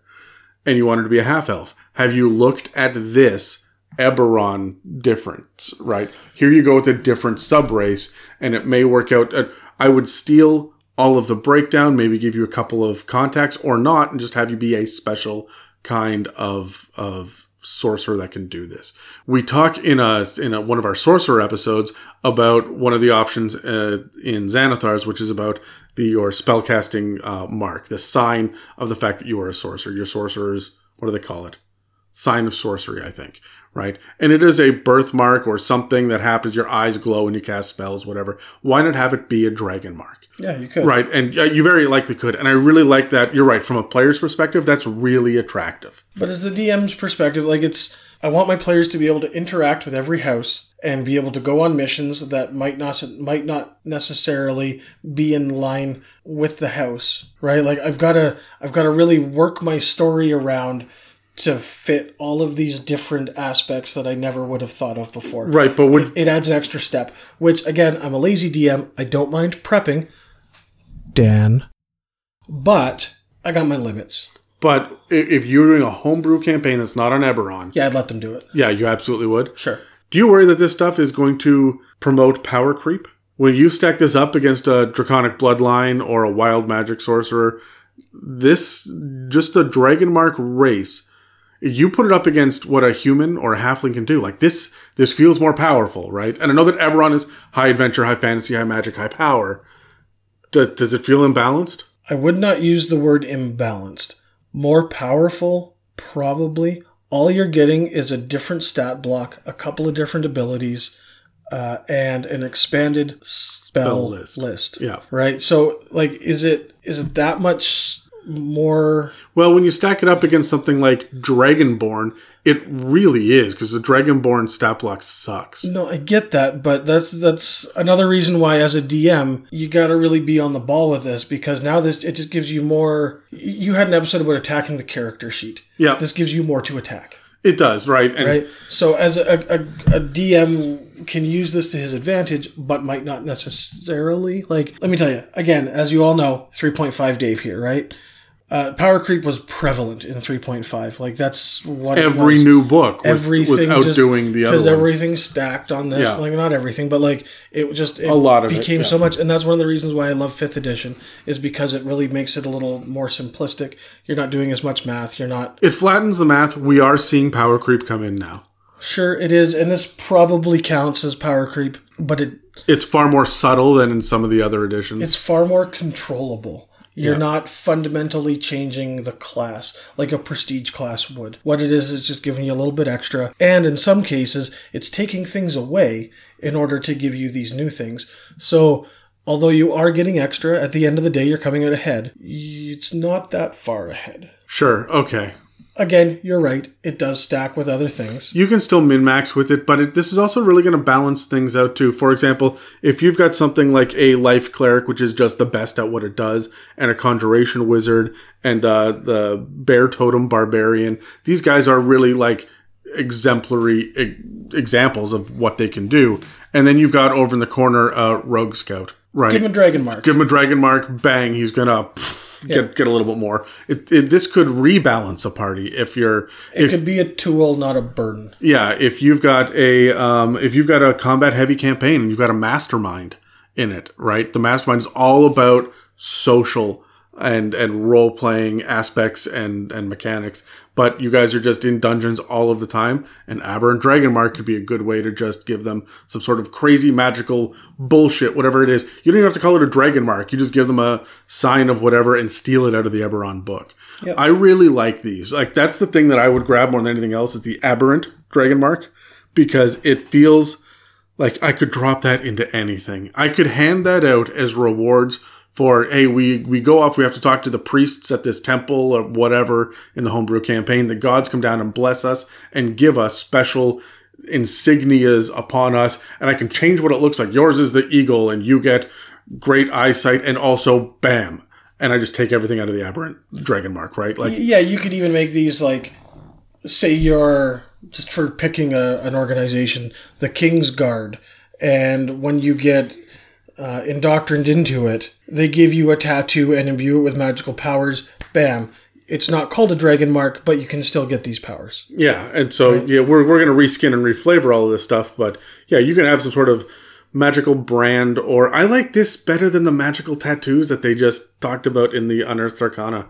Speaker 2: and you want it to be a half elf. Have you looked at this Eberron difference, right? Here you go with a different sub race, and it may work out. I would steal all of the breakdown, maybe give you a couple of contacts or not, and just have you be a special kind of of sorcerer that can do this. We talk in a in a, one of our sorcerer episodes about one of the options uh, in Xanathar's, which is about the your spellcasting uh, mark, the sign of the fact that you are a sorcerer. Your sorcerers, what do they call it? Sign of sorcery, I think. Right, and it is a birthmark or something that happens. Your eyes glow when you cast spells, whatever. Why not have it be a dragon mark?
Speaker 1: Yeah, you could.
Speaker 2: Right, and uh, you very likely could. And I really like that. You're right. From a player's perspective, that's really attractive.
Speaker 1: But as the DM's perspective, like it's, I want my players to be able to interact with every house and be able to go on missions that might not might not necessarily be in line with the house, right? Like I've got to I've got to really work my story around to fit all of these different aspects that I never would have thought of before.
Speaker 2: Right, but would
Speaker 1: It adds an extra step, which again, I'm a lazy DM. I don't mind prepping. Dan. But I got my limits.
Speaker 2: but if you're doing a homebrew campaign that's not on Eberron,
Speaker 1: Yeah, I'd let them do it.
Speaker 2: yeah, you absolutely would.
Speaker 1: Sure.
Speaker 2: Do you worry that this stuff is going to promote power creep? When you stack this up against a draconic bloodline or a wild magic sorcerer, this just a dragon mark race. You put it up against what a human or a halfling can do. Like this, this feels more powerful, right? And I know that Eberron is high adventure, high fantasy, high magic, high power. Does, does it feel imbalanced?
Speaker 1: I would not use the word imbalanced. More powerful, probably. All you're getting is a different stat block, a couple of different abilities, uh, and an expanded spell,
Speaker 2: Spell list.
Speaker 1: list.
Speaker 2: Yeah.
Speaker 1: Right. So, like, is it is it that much more?
Speaker 2: Well, when you stack it up against something like Dragonborn, it really is because the Dragonborn stat block sucks.
Speaker 1: No, I get that, but that's that's another reason why, as a DM, you got to really be on the ball with this because now this it just gives you more. You had an episode about attacking the character sheet.
Speaker 2: Yeah,
Speaker 1: This gives you more to attack.
Speaker 2: it does, right? And
Speaker 1: right? So as a, a, a DM can use this to his advantage, but might not necessarily. Like, let me tell you again, as you all know, three point five Dave here, right? Uh, power creep was prevalent in three point five. Like that's what it
Speaker 2: every new book was,
Speaker 1: everything
Speaker 2: was outdoing the other
Speaker 1: because
Speaker 2: ones.
Speaker 1: everything's stacked on this.
Speaker 2: Yeah.
Speaker 1: Like not everything, but like it just it
Speaker 2: A lot of it,
Speaker 1: became
Speaker 2: yeah.
Speaker 1: so much, and that's one of the reasons why I love fifth edition is because it really makes it a little more simplistic. You're not doing as much math. You're not
Speaker 2: It flattens the math. We are seeing power creep come in now.
Speaker 1: Sure, it is, and this probably counts as power creep, but it
Speaker 2: It's far more subtle than in some of the other editions.
Speaker 1: it's far more controllable. You're not fundamentally changing the class like a prestige class would. What it is is just giving you a little bit extra, and in some cases, it's taking things away in order to give you these new things. So, although you are getting extra, at the end of the day, you're coming out ahead. It's not that far ahead.
Speaker 2: sure, okay.
Speaker 1: Again, you're right. It does stack with other things.
Speaker 2: You can still min max with it, but it, this is also really going to balance things out too. For example, if you've got something like a life cleric, which is just the best at what it does, and a conjuration wizard, and uh, the bear totem barbarian, these guys are really like exemplary e- examples of what they can do. And then you've got over in the corner uh, rogue scout, right?
Speaker 1: Give him a dragon mark.
Speaker 2: Give him a dragon mark, bang, he's gonna. Get get a little bit more. It, it, this could rebalance a party if you're
Speaker 1: It
Speaker 2: if
Speaker 1: could be a tool, not a burden.
Speaker 2: yeah if you've got a um, if you've got a combat heavy campaign and you've got a mastermind in it, right? The mastermind is all about social and and role playing aspects and and mechanics. But you guys are just in dungeons all of the time, and Aberrant Dragon Mark could be a good way to just give them some sort of crazy magical bullshit, whatever it is. You don't even have to call it a Dragon Mark. You just give them a sign of whatever and steal it out of the Eberron book.
Speaker 1: Yep.
Speaker 2: I really like these. Like that's the thing that I would grab more than anything else is the Aberrant Dragon Mark because it feels like I could drop that into anything. I could hand that out as rewards for hey, we we go off, we have to talk to the priests at this temple or whatever in the homebrew campaign. The gods come down and bless us and give us special insignias upon us, and I can change what it looks like. Yours is the eagle, and you get great eyesight, and also bam. And I just take everything out of the aberrant dragon mark, right? Like
Speaker 1: Yeah, you could even make these like, say you're just for picking a, an organization, the King's Guard, and when you get uh, indoctrined into it, they give you a tattoo and imbue it with magical powers. Bam! It's not called a dragon mark, but you can still get these powers.
Speaker 2: Yeah, and so yeah, we're we're gonna reskin and reflavor all of this stuff, but yeah, you can have some sort of magical brand, or I like this better than the magical tattoos that they just talked about in the Unearthed Arcana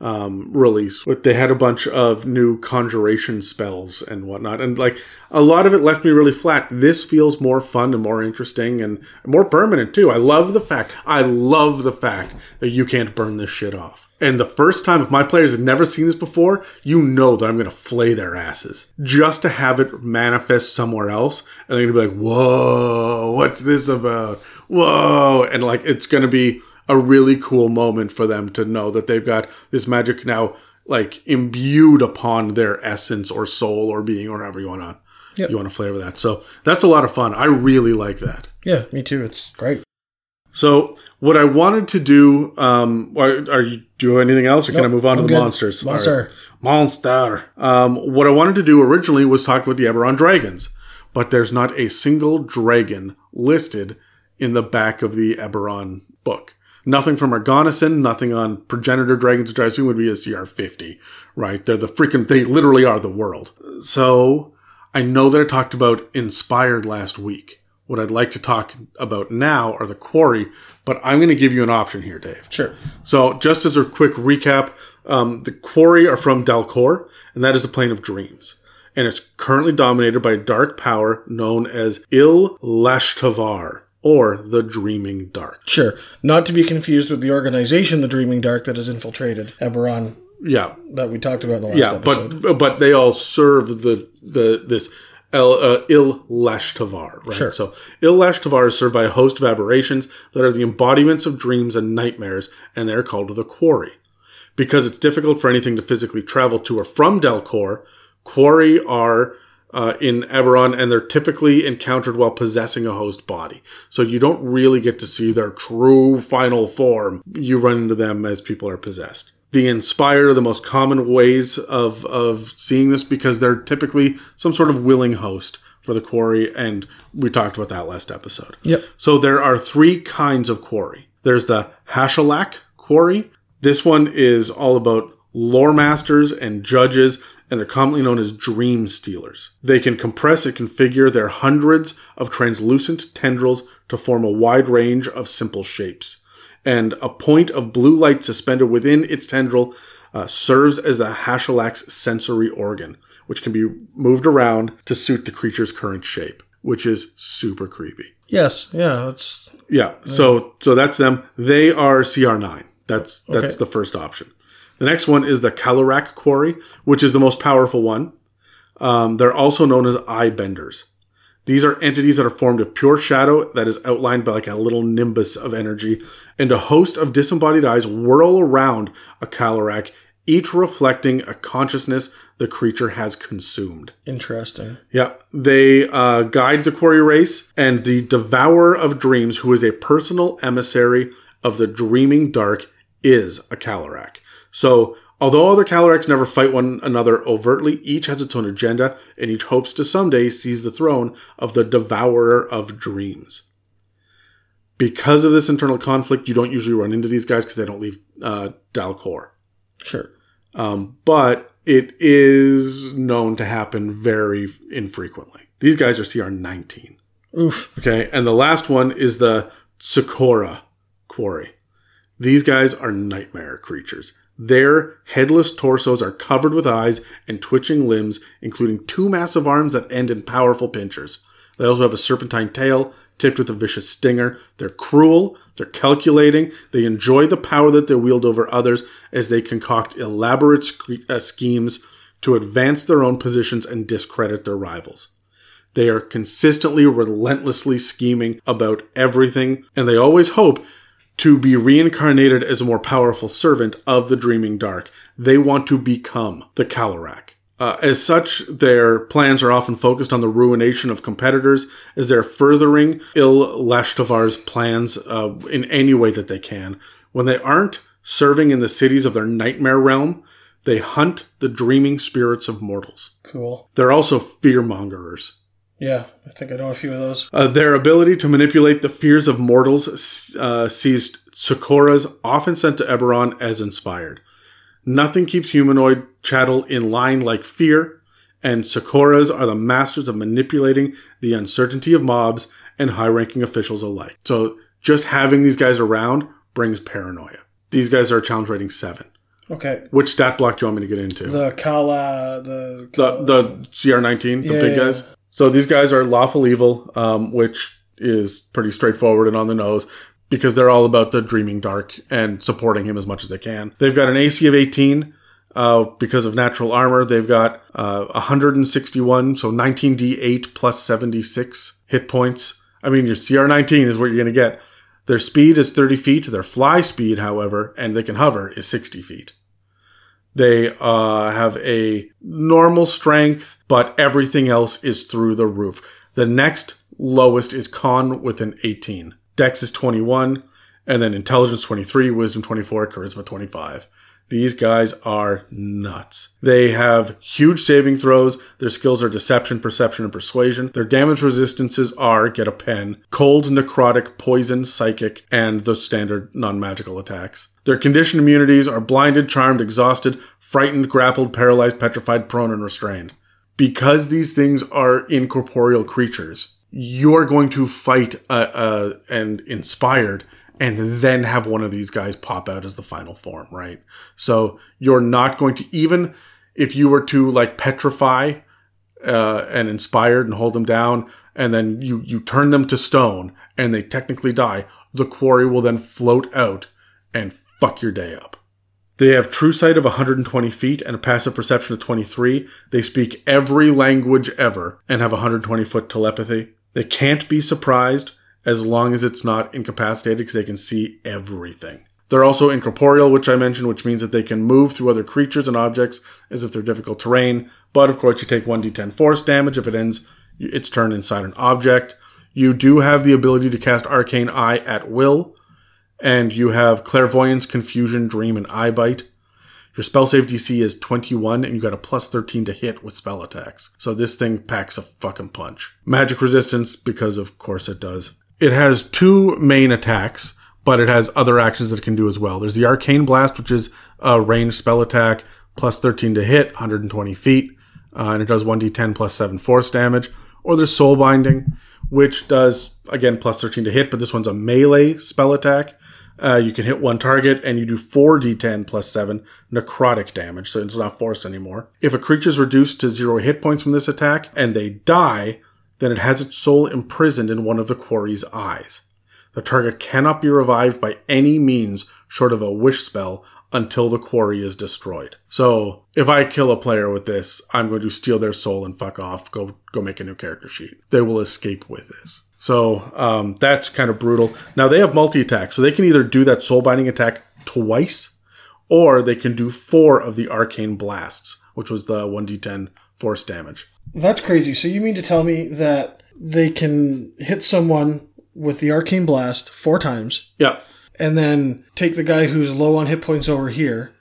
Speaker 2: um, release. But they had a bunch of new conjuration spells and whatnot, and like a lot of it left me really flat. This feels more fun and more interesting and more permanent too. I love the fact. I love the fact that you can't burn this shit off. And the first time, if my players have never seen this before, you know that I'm going to flay their asses just to have it manifest somewhere else. And they're going to be like, whoa, what's this about? Whoa. And like, it's going to be a really cool moment for them to know that they've got this magic now, like imbued upon their essence or soul or being or however you want to.
Speaker 1: Yep.
Speaker 2: You want to flavor that. So that's a lot of fun. I really like that.
Speaker 1: Yeah, me too. It's great.
Speaker 2: So what I wanted to do, um, are, are you do you have anything else, or can I move on to
Speaker 1: I'm
Speaker 2: the
Speaker 1: good.
Speaker 2: monsters? All right.
Speaker 1: Monster.
Speaker 2: monster. Um, what I wanted to do originally was talk about the Eberron dragons, but there's not a single dragon listed in the back of the Eberron book. Nothing from Argonnessen, nothing on progenitor dragons, which I assume would be a CR50, right? They're the freaking, they literally are the world. So I know that I talked about Inspired last week. What I'd like to talk about now are the Quori, but I'm going to give you an option here, Dave.
Speaker 1: Sure.
Speaker 2: So, just as a quick recap, um, the Quori are from Dal Quor, and that is the plane of dreams. And it's currently dominated by a dark power known as Il Lashtavar, or the Dreaming Dark.
Speaker 1: Sure. Not to be confused with the organization, the Dreaming Dark, that has infiltrated Eberron
Speaker 2: Yeah,
Speaker 1: that we talked about in the last
Speaker 2: yeah,
Speaker 1: episode.
Speaker 2: but but they all serve the the this El, uh, Il Lashtavar, right?
Speaker 1: Sure.
Speaker 2: So Il Lashtavar is served by a host of aberrations that are the embodiments of dreams and nightmares, and they're called the Quori. Because it's difficult for anything to physically travel to or from Delcor, Quori are uh, in Eberron, and they're typically encountered while possessing a host body. So you don't really get to see their true final form. You run into them as people are possessed. The inspired are the most common ways of, of seeing this because they're typically some sort of willing host for the quori, and we talked about that last episode.
Speaker 1: Yep.
Speaker 2: So there are three kinds of quori. There's the Hashalaq quori. This one is all about lore masters and judges, and they're commonly known as dream stealers. They can compress and configure their hundreds of translucent tendrils to form a wide range of simple shapes. And a point of blue light suspended within its tendril uh, serves as the Hashalaq's sensory organ, which can be moved around to suit the creature's current shape, which is super creepy.
Speaker 1: Yes. Yeah. That's
Speaker 2: Yeah. So so that's them. They are CR9. That's that's
Speaker 1: Okay.
Speaker 2: the first option. The next one is the Kalaraq Quori, which is the most powerful one. Um, they're also known as eye benders. These are entities that are formed of pure shadow that is outlined by like a little nimbus of energy, and a host of disembodied eyes whirl around a Kalaraq, each reflecting a consciousness the creature has consumed.
Speaker 1: interesting.
Speaker 2: Yeah, they uh, guide the quori race, and the Devourer of Dreams, who is a personal emissary of the Dreaming Dark, is a Kalaraq. So, although other Kalaraqs never fight one another overtly, each has its own agenda, and each hopes to someday seize the throne of the Devourer of Dreams. Because of this internal conflict, you don't usually run into these guys because they don't leave uh, Dal Quor.
Speaker 1: Sure.
Speaker 2: Um, but it is known to happen very infrequently. These guys are CR 19.
Speaker 1: Oof.
Speaker 2: Okay. And the last one is the Tsucora Quori. These guys are nightmare creatures. Their headless torsos are covered with eyes and twitching limbs, including two massive arms that end in powerful pinchers. They also have a serpentine tail tipped with a vicious stinger. They're cruel, they're calculating, they enjoy the power that they wield over others as they concoct elaborate sc- uh, schemes to advance their own positions and discredit their rivals. They are consistently, relentlessly scheming about everything, and they always hope to be reincarnated as a more powerful servant of the Dreaming Dark. They want to become the Kalaraq. Uh, as such, their plans are often focused on the ruination of competitors as they're furthering Il Lashtavar's plans uh, in any way that they can. When they aren't serving in the cities of their nightmare realm, they hunt the dreaming spirits of mortals.
Speaker 1: Cool.
Speaker 2: They're also fearmongers.
Speaker 1: Yeah, I think I know a few of those.
Speaker 2: Uh, their ability to manipulate the fears of mortals uh, sees often sent to Eberron as inspired. Nothing keeps humanoid chattel in line like fear, and Tsucoras are the masters of manipulating the uncertainty of mobs and high ranking officials alike. So just having these guys around brings paranoia. These guys are challenge rating 7.
Speaker 1: Okay.
Speaker 2: Which stat block do you want me to get into?
Speaker 1: The Kala, the
Speaker 2: the the CR19, the
Speaker 1: Yeah,
Speaker 2: big
Speaker 1: yeah,
Speaker 2: guys. So these guys are lawful evil, um, which is pretty straightforward and on the nose because they're all about the dreaming dark and supporting him as much as they can. They've got an AC of 18 uh, because of natural armor. They've got uh, 161, so 19d8 plus 76 hit points. I mean, your CR19 is what you're going to get. Their speed is 30 feet. Their fly speed, however, and they can hover, is 60 feet. They uh, have a normal strength, but everything else is through the roof. The next lowest is con with an 18. Dex is 21, and then intelligence 23, wisdom 24, charisma 25. These guys are nuts. They have huge saving throws. Their skills are deception, perception, and persuasion. Their damage resistances are get a pen, cold, necrotic, poison, psychic, and the standard non magical attacks. Their conditioned immunities are blinded, charmed, exhausted, frightened, grappled, paralyzed, petrified, prone, and restrained. Because these things are incorporeal creatures, you're going to fight uh, uh, and inspired and then have one of these guys pop out as the final form, right? So you're not going to even if you were to like petrify uh, and inspired and hold them down, and then you you turn them to stone and they technically die. The quori will then float out and fuck your day up. They have true sight of 120 feet and a passive perception of 23. They speak every language ever and have 120 foot telepathy. They can't be surprised as long as it's not incapacitated because they can see everything. They're also incorporeal, which I mentioned, which means that they can move through other creatures and objects as if they're difficult terrain. But of course, you take 1d10 force damage if it ends its turn inside an object. You do have the ability to cast Arcane Eye at will, and you have Clairvoyance, Confusion, Dream, and Eye Bite. Your spell save DC is 21, and you got a plus 13 to hit with spell attacks. So this thing packs a fucking punch. Magic resistance, because of course it does. It has two main attacks, but it has other actions that it can do as well. There's the Arcane Blast, which is a ranged spell attack, plus 13 to hit, 120 feet, uh, and it does 1d10 plus 7 force damage. Or there's Soul Binding, which does, again, plus 13 to hit, but this one's a melee spell attack. Uh, you can hit one target and you do 4d10 plus 7 necrotic damage, so it's not force anymore. If a creature is reduced to zero hit points from this attack and they die, then it has its soul imprisoned in one of the quori's eyes. The target cannot be revived by any means short of a wish spell until the quori is destroyed. So if I kill a player with this, I'm going to steal their soul and fuck off. Go go make a new character sheet. They will escape with this. So um, that's kind of brutal. Now they have multi attack, so they can either do that soul binding attack twice, or they can do four of the arcane blasts, which was the one d10 force damage.
Speaker 1: That's crazy. So you mean to tell me that they can hit someone with the arcane blast four times,
Speaker 2: Yeah,
Speaker 1: and then take the guy who's low on hit points over here,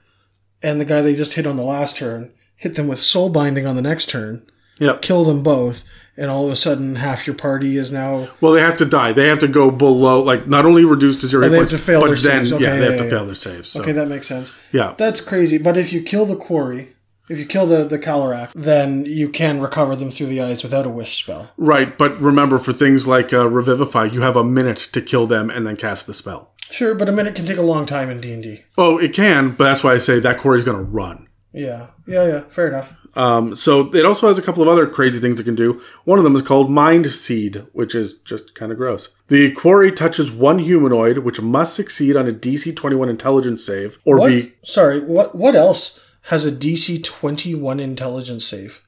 Speaker 1: and the guy they just hit on the last turn, hit them with soul binding on the next turn,
Speaker 2: yeah,
Speaker 1: kill them both, and all of a sudden half your party is now
Speaker 2: Well, they have to die. They have to go below, like not only reduced to zero,
Speaker 1: Oh, they
Speaker 2: hit
Speaker 1: have
Speaker 2: points,
Speaker 1: to fail
Speaker 2: but
Speaker 1: their
Speaker 2: then
Speaker 1: saves.
Speaker 2: yeah,
Speaker 1: Okay,
Speaker 2: they have
Speaker 1: yeah,
Speaker 2: to fail their saves. So.
Speaker 1: okay. That makes sense.
Speaker 2: Yeah,
Speaker 1: That's crazy. But if you kill the quarry, if you kill the the Kalaraq, then you can recover them through the eyes without a wish spell.
Speaker 2: right. But remember, for things like uh, revivify, you have a minute to kill them and then cast the spell.
Speaker 1: Sure, but a minute can take a long time in D and D.
Speaker 2: Oh, it can, but that's why I say that quori's going to run.
Speaker 1: Yeah, yeah, yeah. Fair enough.
Speaker 2: Um, so it also has a couple of other crazy things it can do. One of them is called Mind Seed, which is just kind of gross. The quori touches one humanoid, which must succeed on a DC 21 intelligence save or
Speaker 1: What?
Speaker 2: be
Speaker 1: Sorry. What? What else has a DC twenty one intelligence save?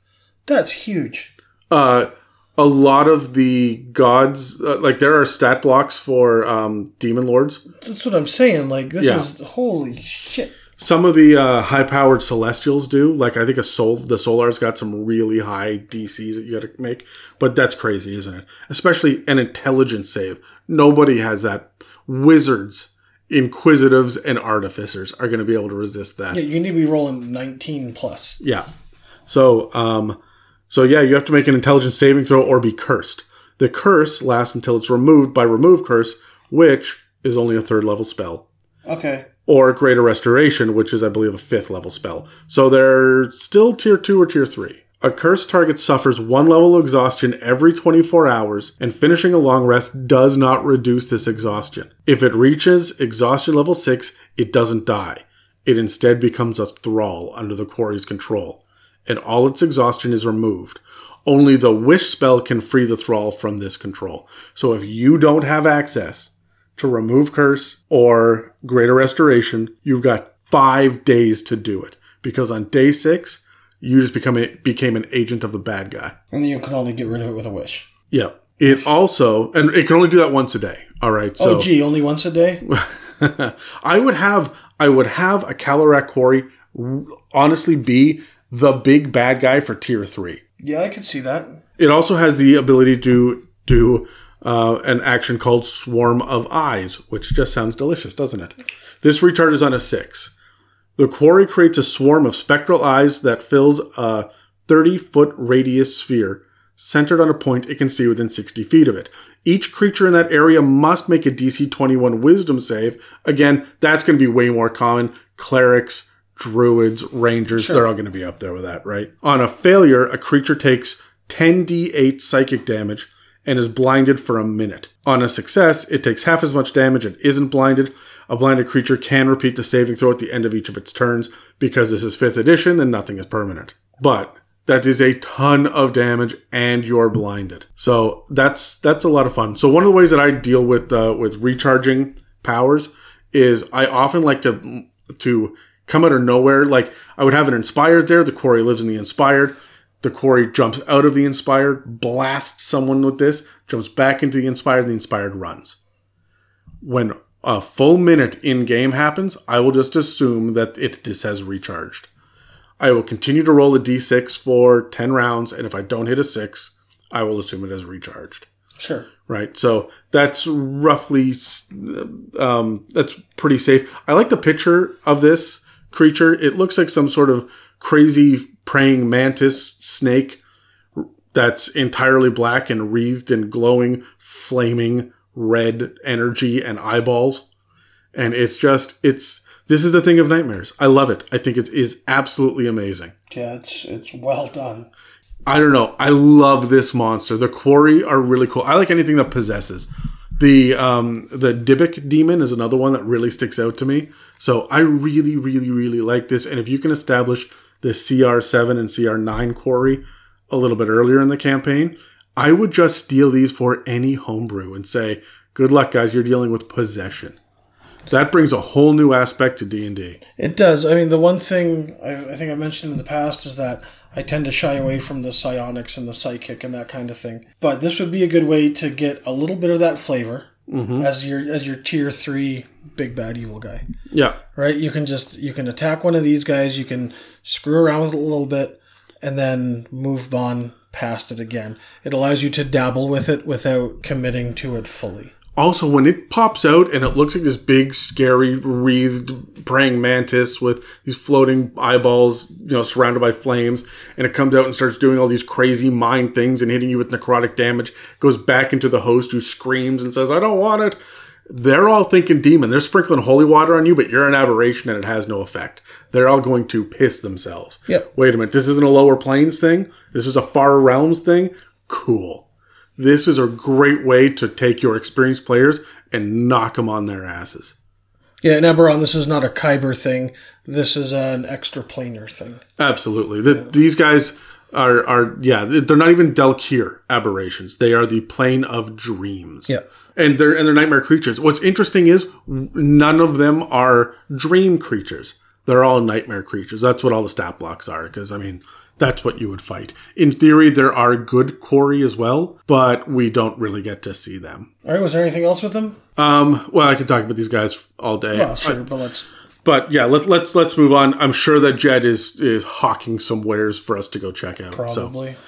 Speaker 1: That's huge.
Speaker 2: uh, a lot of the gods. Uh, like there are stat blocks for um, demon lords.
Speaker 1: That's what I'm saying. Like this
Speaker 2: Yeah.
Speaker 1: is holy shit.
Speaker 2: Some of the uh, high-powered celestials do. Like I think a soul, the Solar's got some really high DCs that you got to make. But that's crazy, isn't it? Especially an intelligence save. Nobody has that. Wizards, inquisitives, and artificers are going to be able to resist that.
Speaker 1: Yeah, you need to be rolling nineteen plus.
Speaker 2: Yeah. So, um, so yeah, you have to make an intelligence saving throw or be cursed. The curse lasts until it's removed by remove curse, which is only a third level spell,
Speaker 1: Okay.
Speaker 2: or greater restoration, which is, I believe, a fifth level spell. So they're still tier two or tier three. A cursed target suffers one level of exhaustion every 24 hours, and finishing a long rest does not reduce this exhaustion. If it reaches exhaustion level 6, it doesn't die. It instead becomes a thrall under the quori's control, and all its exhaustion is removed. Only the wish spell can free the thrall from this control. So if you don't have access to remove curse or greater restoration, you've got five days to do it. Because on day six, you just become a, became an agent of the bad guy.
Speaker 1: And you can only get rid of it with a wish.
Speaker 2: Yeah. It also, and it can only do that once a day. All right. So
Speaker 1: oh, gee, only once a day.
Speaker 2: I would have, I would have a Kalaraq Quori honestly be the big bad guy for tier three.
Speaker 1: yeah, I could see that.
Speaker 2: It also has the ability to do uh, an action called Swarm of Eyes, which just sounds delicious, doesn't it? This recharges on a six. The quori creates a swarm of spectral eyes that fills a 30 foot radius sphere centered on a point it can see within 60 feet of it. Each creature in that area must make a DC 21 wisdom save. Again, that's going to be way more common. Clerics, druids, rangers, they're all going to be up there with that, right? On a failure, a creature takes 10d8 psychic damage and is blinded for a minute. On a success, it takes half as much damage and isn't blinded. A blinded creature can repeat the saving throw at the end of each of its turns because this is 5th edition and nothing is permanent. But that is a ton of damage and you're blinded. So that's that's a lot of fun. So one of the ways that I deal with uh, with recharging powers is I often like to to come out of nowhere. Like I would have an inspired there. The quori lives in the inspired. The quori jumps out of the inspired, blasts someone with this, jumps back into the inspired, the inspired runs. When a full minute in game happens, I will just assume that it this has recharged. I will continue to roll a d6 for 10 rounds, and if I don't hit a 6, I will assume it has recharged
Speaker 1: Sure.
Speaker 2: right? So that's roughly um, that's pretty safe. I like the picture of this creature. It looks like some sort of crazy praying mantis snake that's entirely black and wreathed in glowing, flaming red energy and eyeballs. And it's just it's this is the thing of nightmares. I love it. I think it is absolutely amazing.
Speaker 1: Yeah, it's it's well done.
Speaker 2: I don't know. I love this monster. The quori are really cool. I like anything that possesses. The um the Dybbuk demon is another one that really sticks out to me. So I really, really, really like this. And if you can establish the CR7 and CR9 quori a little bit earlier in the campaign, I would just steal these for any homebrew and say, "Good luck, guys. You're dealing with possession." That brings a whole new aspect to D and D.
Speaker 1: It does. I mean, the one thing I, I think I mentioned in the past is that I tend to shy away from the psionics and the psychic and that kind of thing. But this would be a good way to get a little bit of that flavor mm-hmm. as your as your tier three big bad evil guy.
Speaker 2: Yeah,
Speaker 1: Right? You can just you can attack one of these guys. You can screw around with it a little bit, and then move on past it again. It allows you to dabble with it without committing to it fully.
Speaker 2: Also, when it pops out and it looks like this big, scary, wreathed praying mantis with these floating eyeballs, you know, surrounded by flames, and it comes out and starts doing all these crazy mind things and hitting you with necrotic damage, goes back into the host who screams and says, I don't want it. They're all thinking demon. They're sprinkling holy water on you, but you're an aberration and it has no effect. They're all going to piss themselves.
Speaker 1: Yeah.
Speaker 2: Wait a minute. This isn't a lower planes thing. This is a far realms thing. Cool this is a great way to take your experienced players and knock them on their asses.
Speaker 1: Yeah, and Eberron, this is not a Khyber thing. This is an extra planar thing.
Speaker 2: Absolutely. The, These guys are, are, yeah, they're not even Daelkyr aberrations. They are the plane of dreams.
Speaker 1: Yeah.
Speaker 2: And they're, and they're nightmare creatures. What's interesting is none of them are dream creatures. They're all nightmare creatures. That's what all the stat blocks are. Because, I mean, that's what you would fight. In theory, there are good quori as well, but we don't really get to see them.
Speaker 1: All right, was there anything else with them?
Speaker 2: Um, well, I could talk about these guys all day.
Speaker 1: Well, sure,
Speaker 2: I,
Speaker 1: but let's.
Speaker 2: but yeah, let's let's let's move on. I'm sure that Jed is is hawking some wares for us to go check out.
Speaker 1: Probably.
Speaker 2: So.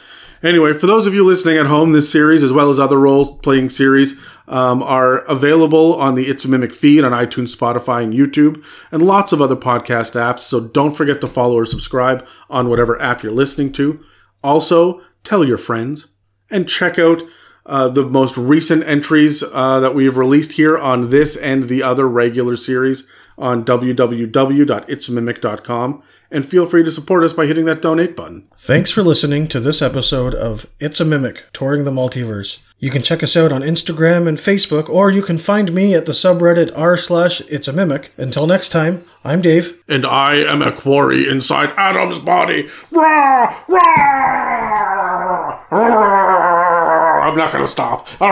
Speaker 2: Anyway, for those of you listening at home, this series, as well as other role playing series, um, are available on the It's a Mimic feed on iTunes, Spotify, and YouTube, and lots of other podcast apps. So don't forget to follow or subscribe on whatever app you're listening to. Also, tell your friends and check out uh, the most recent entries uh, that we've released here on this and the other regular series on www.itsamimic.com and feel free to support us by hitting that donate button.
Speaker 1: Thanks for listening to this episode of It's a Mimic, Touring the Multiverse. You can check us out on Instagram and Facebook, or you can find me at the subreddit r slash It's a Mimic. Until next time, I'm Dave.
Speaker 2: And I am a quori inside Adam's body. Rah, rah, rah. I'm not going to stop. I'm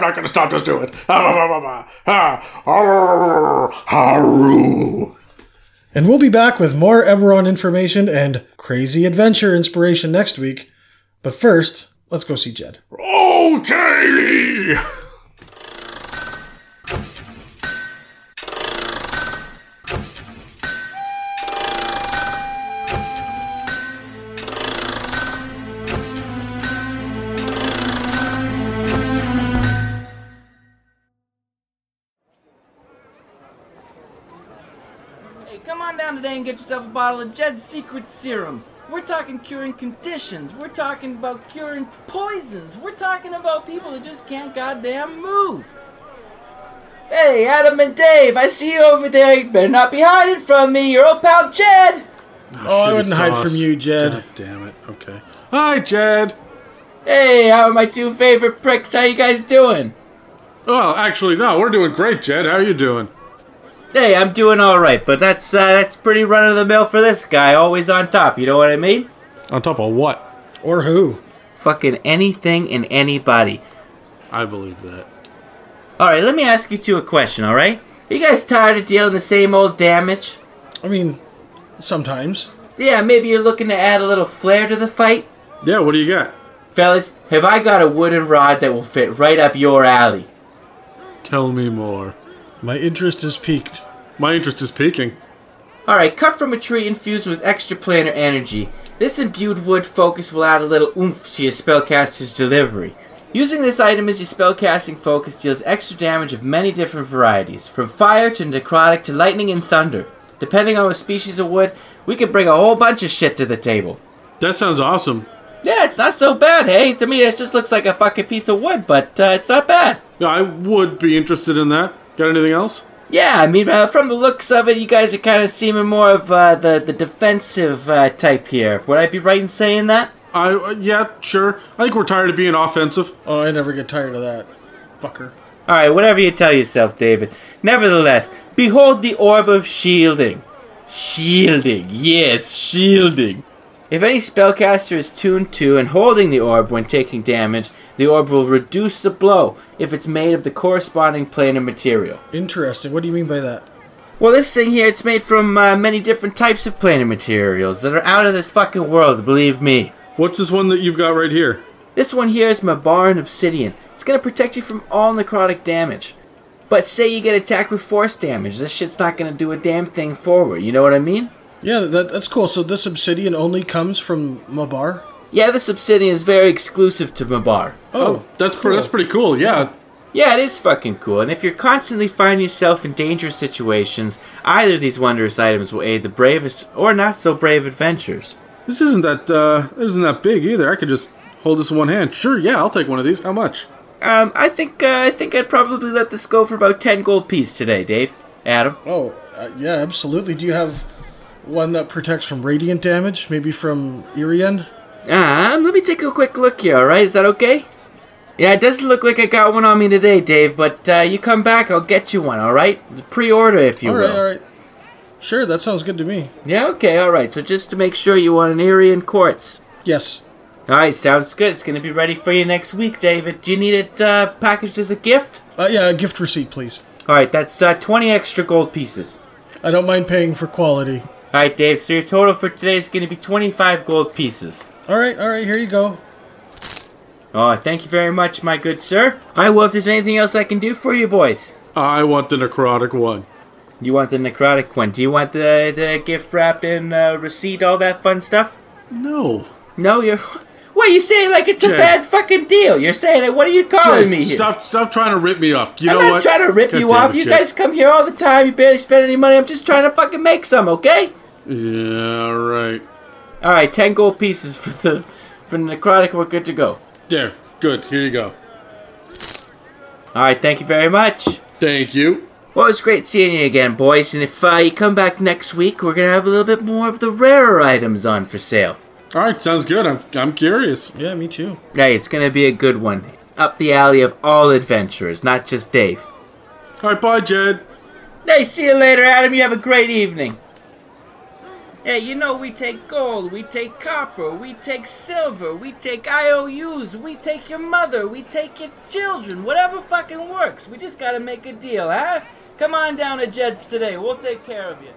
Speaker 2: not going to stop. Just do it.
Speaker 1: And we'll be back with more Eberron information and crazy adventure inspiration next week. But first, let's go see Jed.
Speaker 2: Okay.
Speaker 3: Today and get yourself a bottle of Jed's Secret Serum. We're talking curing conditions. We're talking about curing poisons. We're talking about people that just can't goddamn move. Hey, Adam and Dave, I see you over there. You better not be hiding from me. Your old pal Jed.
Speaker 1: Ah, oh, I wouldn't hide
Speaker 2: sauce.
Speaker 1: from you, Jed.
Speaker 2: God damn it. Okay. Hi, Jed.
Speaker 3: Hey, how are my two favorite pricks? How you guys doing?
Speaker 2: Oh, actually, no, we're doing great, Jed. How are you doing?
Speaker 3: Hey, I'm doing all right, but that's uh, that's pretty run of the mill for this guy. Always on top. You know what I mean?
Speaker 2: On top of what?
Speaker 1: Or who?
Speaker 3: Fucking anything and anybody.
Speaker 2: I believe that.
Speaker 3: All right, let me ask you two a question. All right, Are you guys tired of dealing the same old damage?
Speaker 1: I mean, sometimes.
Speaker 3: Yeah, maybe you're looking to add a little flair to the fight,
Speaker 2: Yeah, what do you got?
Speaker 3: fellas. Have I got a wooden rod that will fit right up your alley?
Speaker 2: Tell me more.
Speaker 1: My interest is piqued.
Speaker 2: My interest is peaking.
Speaker 3: All right, cut from a tree infused with extra planar energy. This imbued wood focus will add a little oomph to your spellcaster's delivery. Using this item as your spellcasting focus deals extra damage of many different varieties, from fire to necrotic to lightning and thunder. Depending on what species of wood, we can bring a whole bunch of shit to the table.
Speaker 2: That sounds awesome.
Speaker 3: Yeah, it's not so bad, hey? To me, it just looks like a fucking piece of wood, but uh, it's not bad.
Speaker 2: Yeah, I would be interested in that. Got anything else?
Speaker 3: Yeah, I mean, uh, from the looks of it, you guys are kind of seeming more of uh, the the defensive uh, type here. Would I be right in saying that?
Speaker 2: I uh, yeah, sure. I think we're tired of being offensive.
Speaker 1: Oh, I never get tired of that. Fucker.
Speaker 3: All right, whatever you tell yourself, David. Nevertheless, behold the orb of shielding. Shielding, yes, shielding. If any spellcaster is tuned to and holding the orb when taking damage, the orb will reduce the blow if it's made of the corresponding planar material.
Speaker 1: Interesting. What do you mean by that?
Speaker 3: Well, this thing here, it's made from uh, many different types of planar materials that are out of this fucking world, believe me.
Speaker 2: What's this one that you've got right here?
Speaker 3: This one here is Mabaran Obsidian. It's gonna protect you from all necrotic damage. But say you get attacked with force damage, this shit's not gonna do a damn thing forward, you know what I mean?
Speaker 1: Yeah, that, that's cool. So this obsidian only comes from Mabar?
Speaker 3: Yeah, this obsidian is very exclusive to Mabar.
Speaker 2: Oh, that's pre- that's pretty cool. Yeah.
Speaker 3: Yeah, it is fucking cool. And if you're constantly finding yourself in dangerous situations, either of these wondrous items will aid the bravest or not so brave adventures.
Speaker 2: This isn't that uh isn't that big either. I could just hold this in one hand. Sure, yeah, I'll take one of these. How much?
Speaker 3: Um, I think uh, I think I'd probably let this go for about ten gold piece today, Dave. Adam.
Speaker 1: Oh, uh, yeah, absolutely. Do you have one that protects from radiant damage? Maybe from Irian?
Speaker 3: Um, let me take a quick look here. All right, is that okay? Yeah, it doesn't look like I got one on me today, Dave. But uh, you come back, I'll get you one. All right, pre-order if you
Speaker 1: All
Speaker 3: will.
Speaker 1: right, all right. Sure, that sounds good to me.
Speaker 3: Yeah, okay, all right. So just to make sure you want an Irian quartz.
Speaker 1: Yes.
Speaker 3: All right, sounds good. It's gonna be ready for you next week, David. Do you need it uh, packaged as a gift?
Speaker 1: Uh, yeah, a gift receipt, please.
Speaker 3: All right, that's uh, twenty extra gold pieces.
Speaker 1: I don't mind paying for quality.
Speaker 3: All right, Dave. So your total for today is gonna be twenty-five gold pieces.
Speaker 1: All right, all right, here you go.
Speaker 3: Oh, thank you very much, my good sir. I well, if there's anything else I can do for you, boys.
Speaker 2: I want the necrotic one.
Speaker 3: You want the necrotic one? Do you want the the gift wrap in uh, receipt, all that fun stuff?
Speaker 2: No.
Speaker 3: No, you're. What you saying? Like it's a bad fucking deal? You're saying it? What are you calling me here?
Speaker 2: Stop stop trying to rip me off. You
Speaker 3: I'm
Speaker 2: know
Speaker 3: not
Speaker 2: what?
Speaker 3: trying to rip
Speaker 2: God
Speaker 3: you off.
Speaker 2: it,
Speaker 3: You
Speaker 2: Jay.
Speaker 3: guys come here all the time. You barely spend any money. I'm just trying to fucking make some, okay?
Speaker 2: Yeah, right.
Speaker 3: All right, ten gold pieces for the for the necrotic. We're good to go.
Speaker 2: There. Good. Here you go.
Speaker 3: All right, thank you very much.
Speaker 2: Thank you.
Speaker 3: Well, it was great seeing you again, boys. And if uh, you come back next week, we're gonna have a little bit more of the rarer items on for sale.
Speaker 2: All right, sounds good. I'm I'm curious.
Speaker 1: Yeah, me too.
Speaker 3: Hey, it's gonna be a good one. Up the alley of all adventurers, not just Dave.
Speaker 2: All right, bye, Jed.
Speaker 3: Hey, see you later, Adam. You have a great evening. Hey, you know we take gold, we take copper, we take silver, we take IOUs, we take your mother, we take your children, whatever fucking works. We just gotta make a deal, huh? Come on down to Jed's today. We'll take care of you.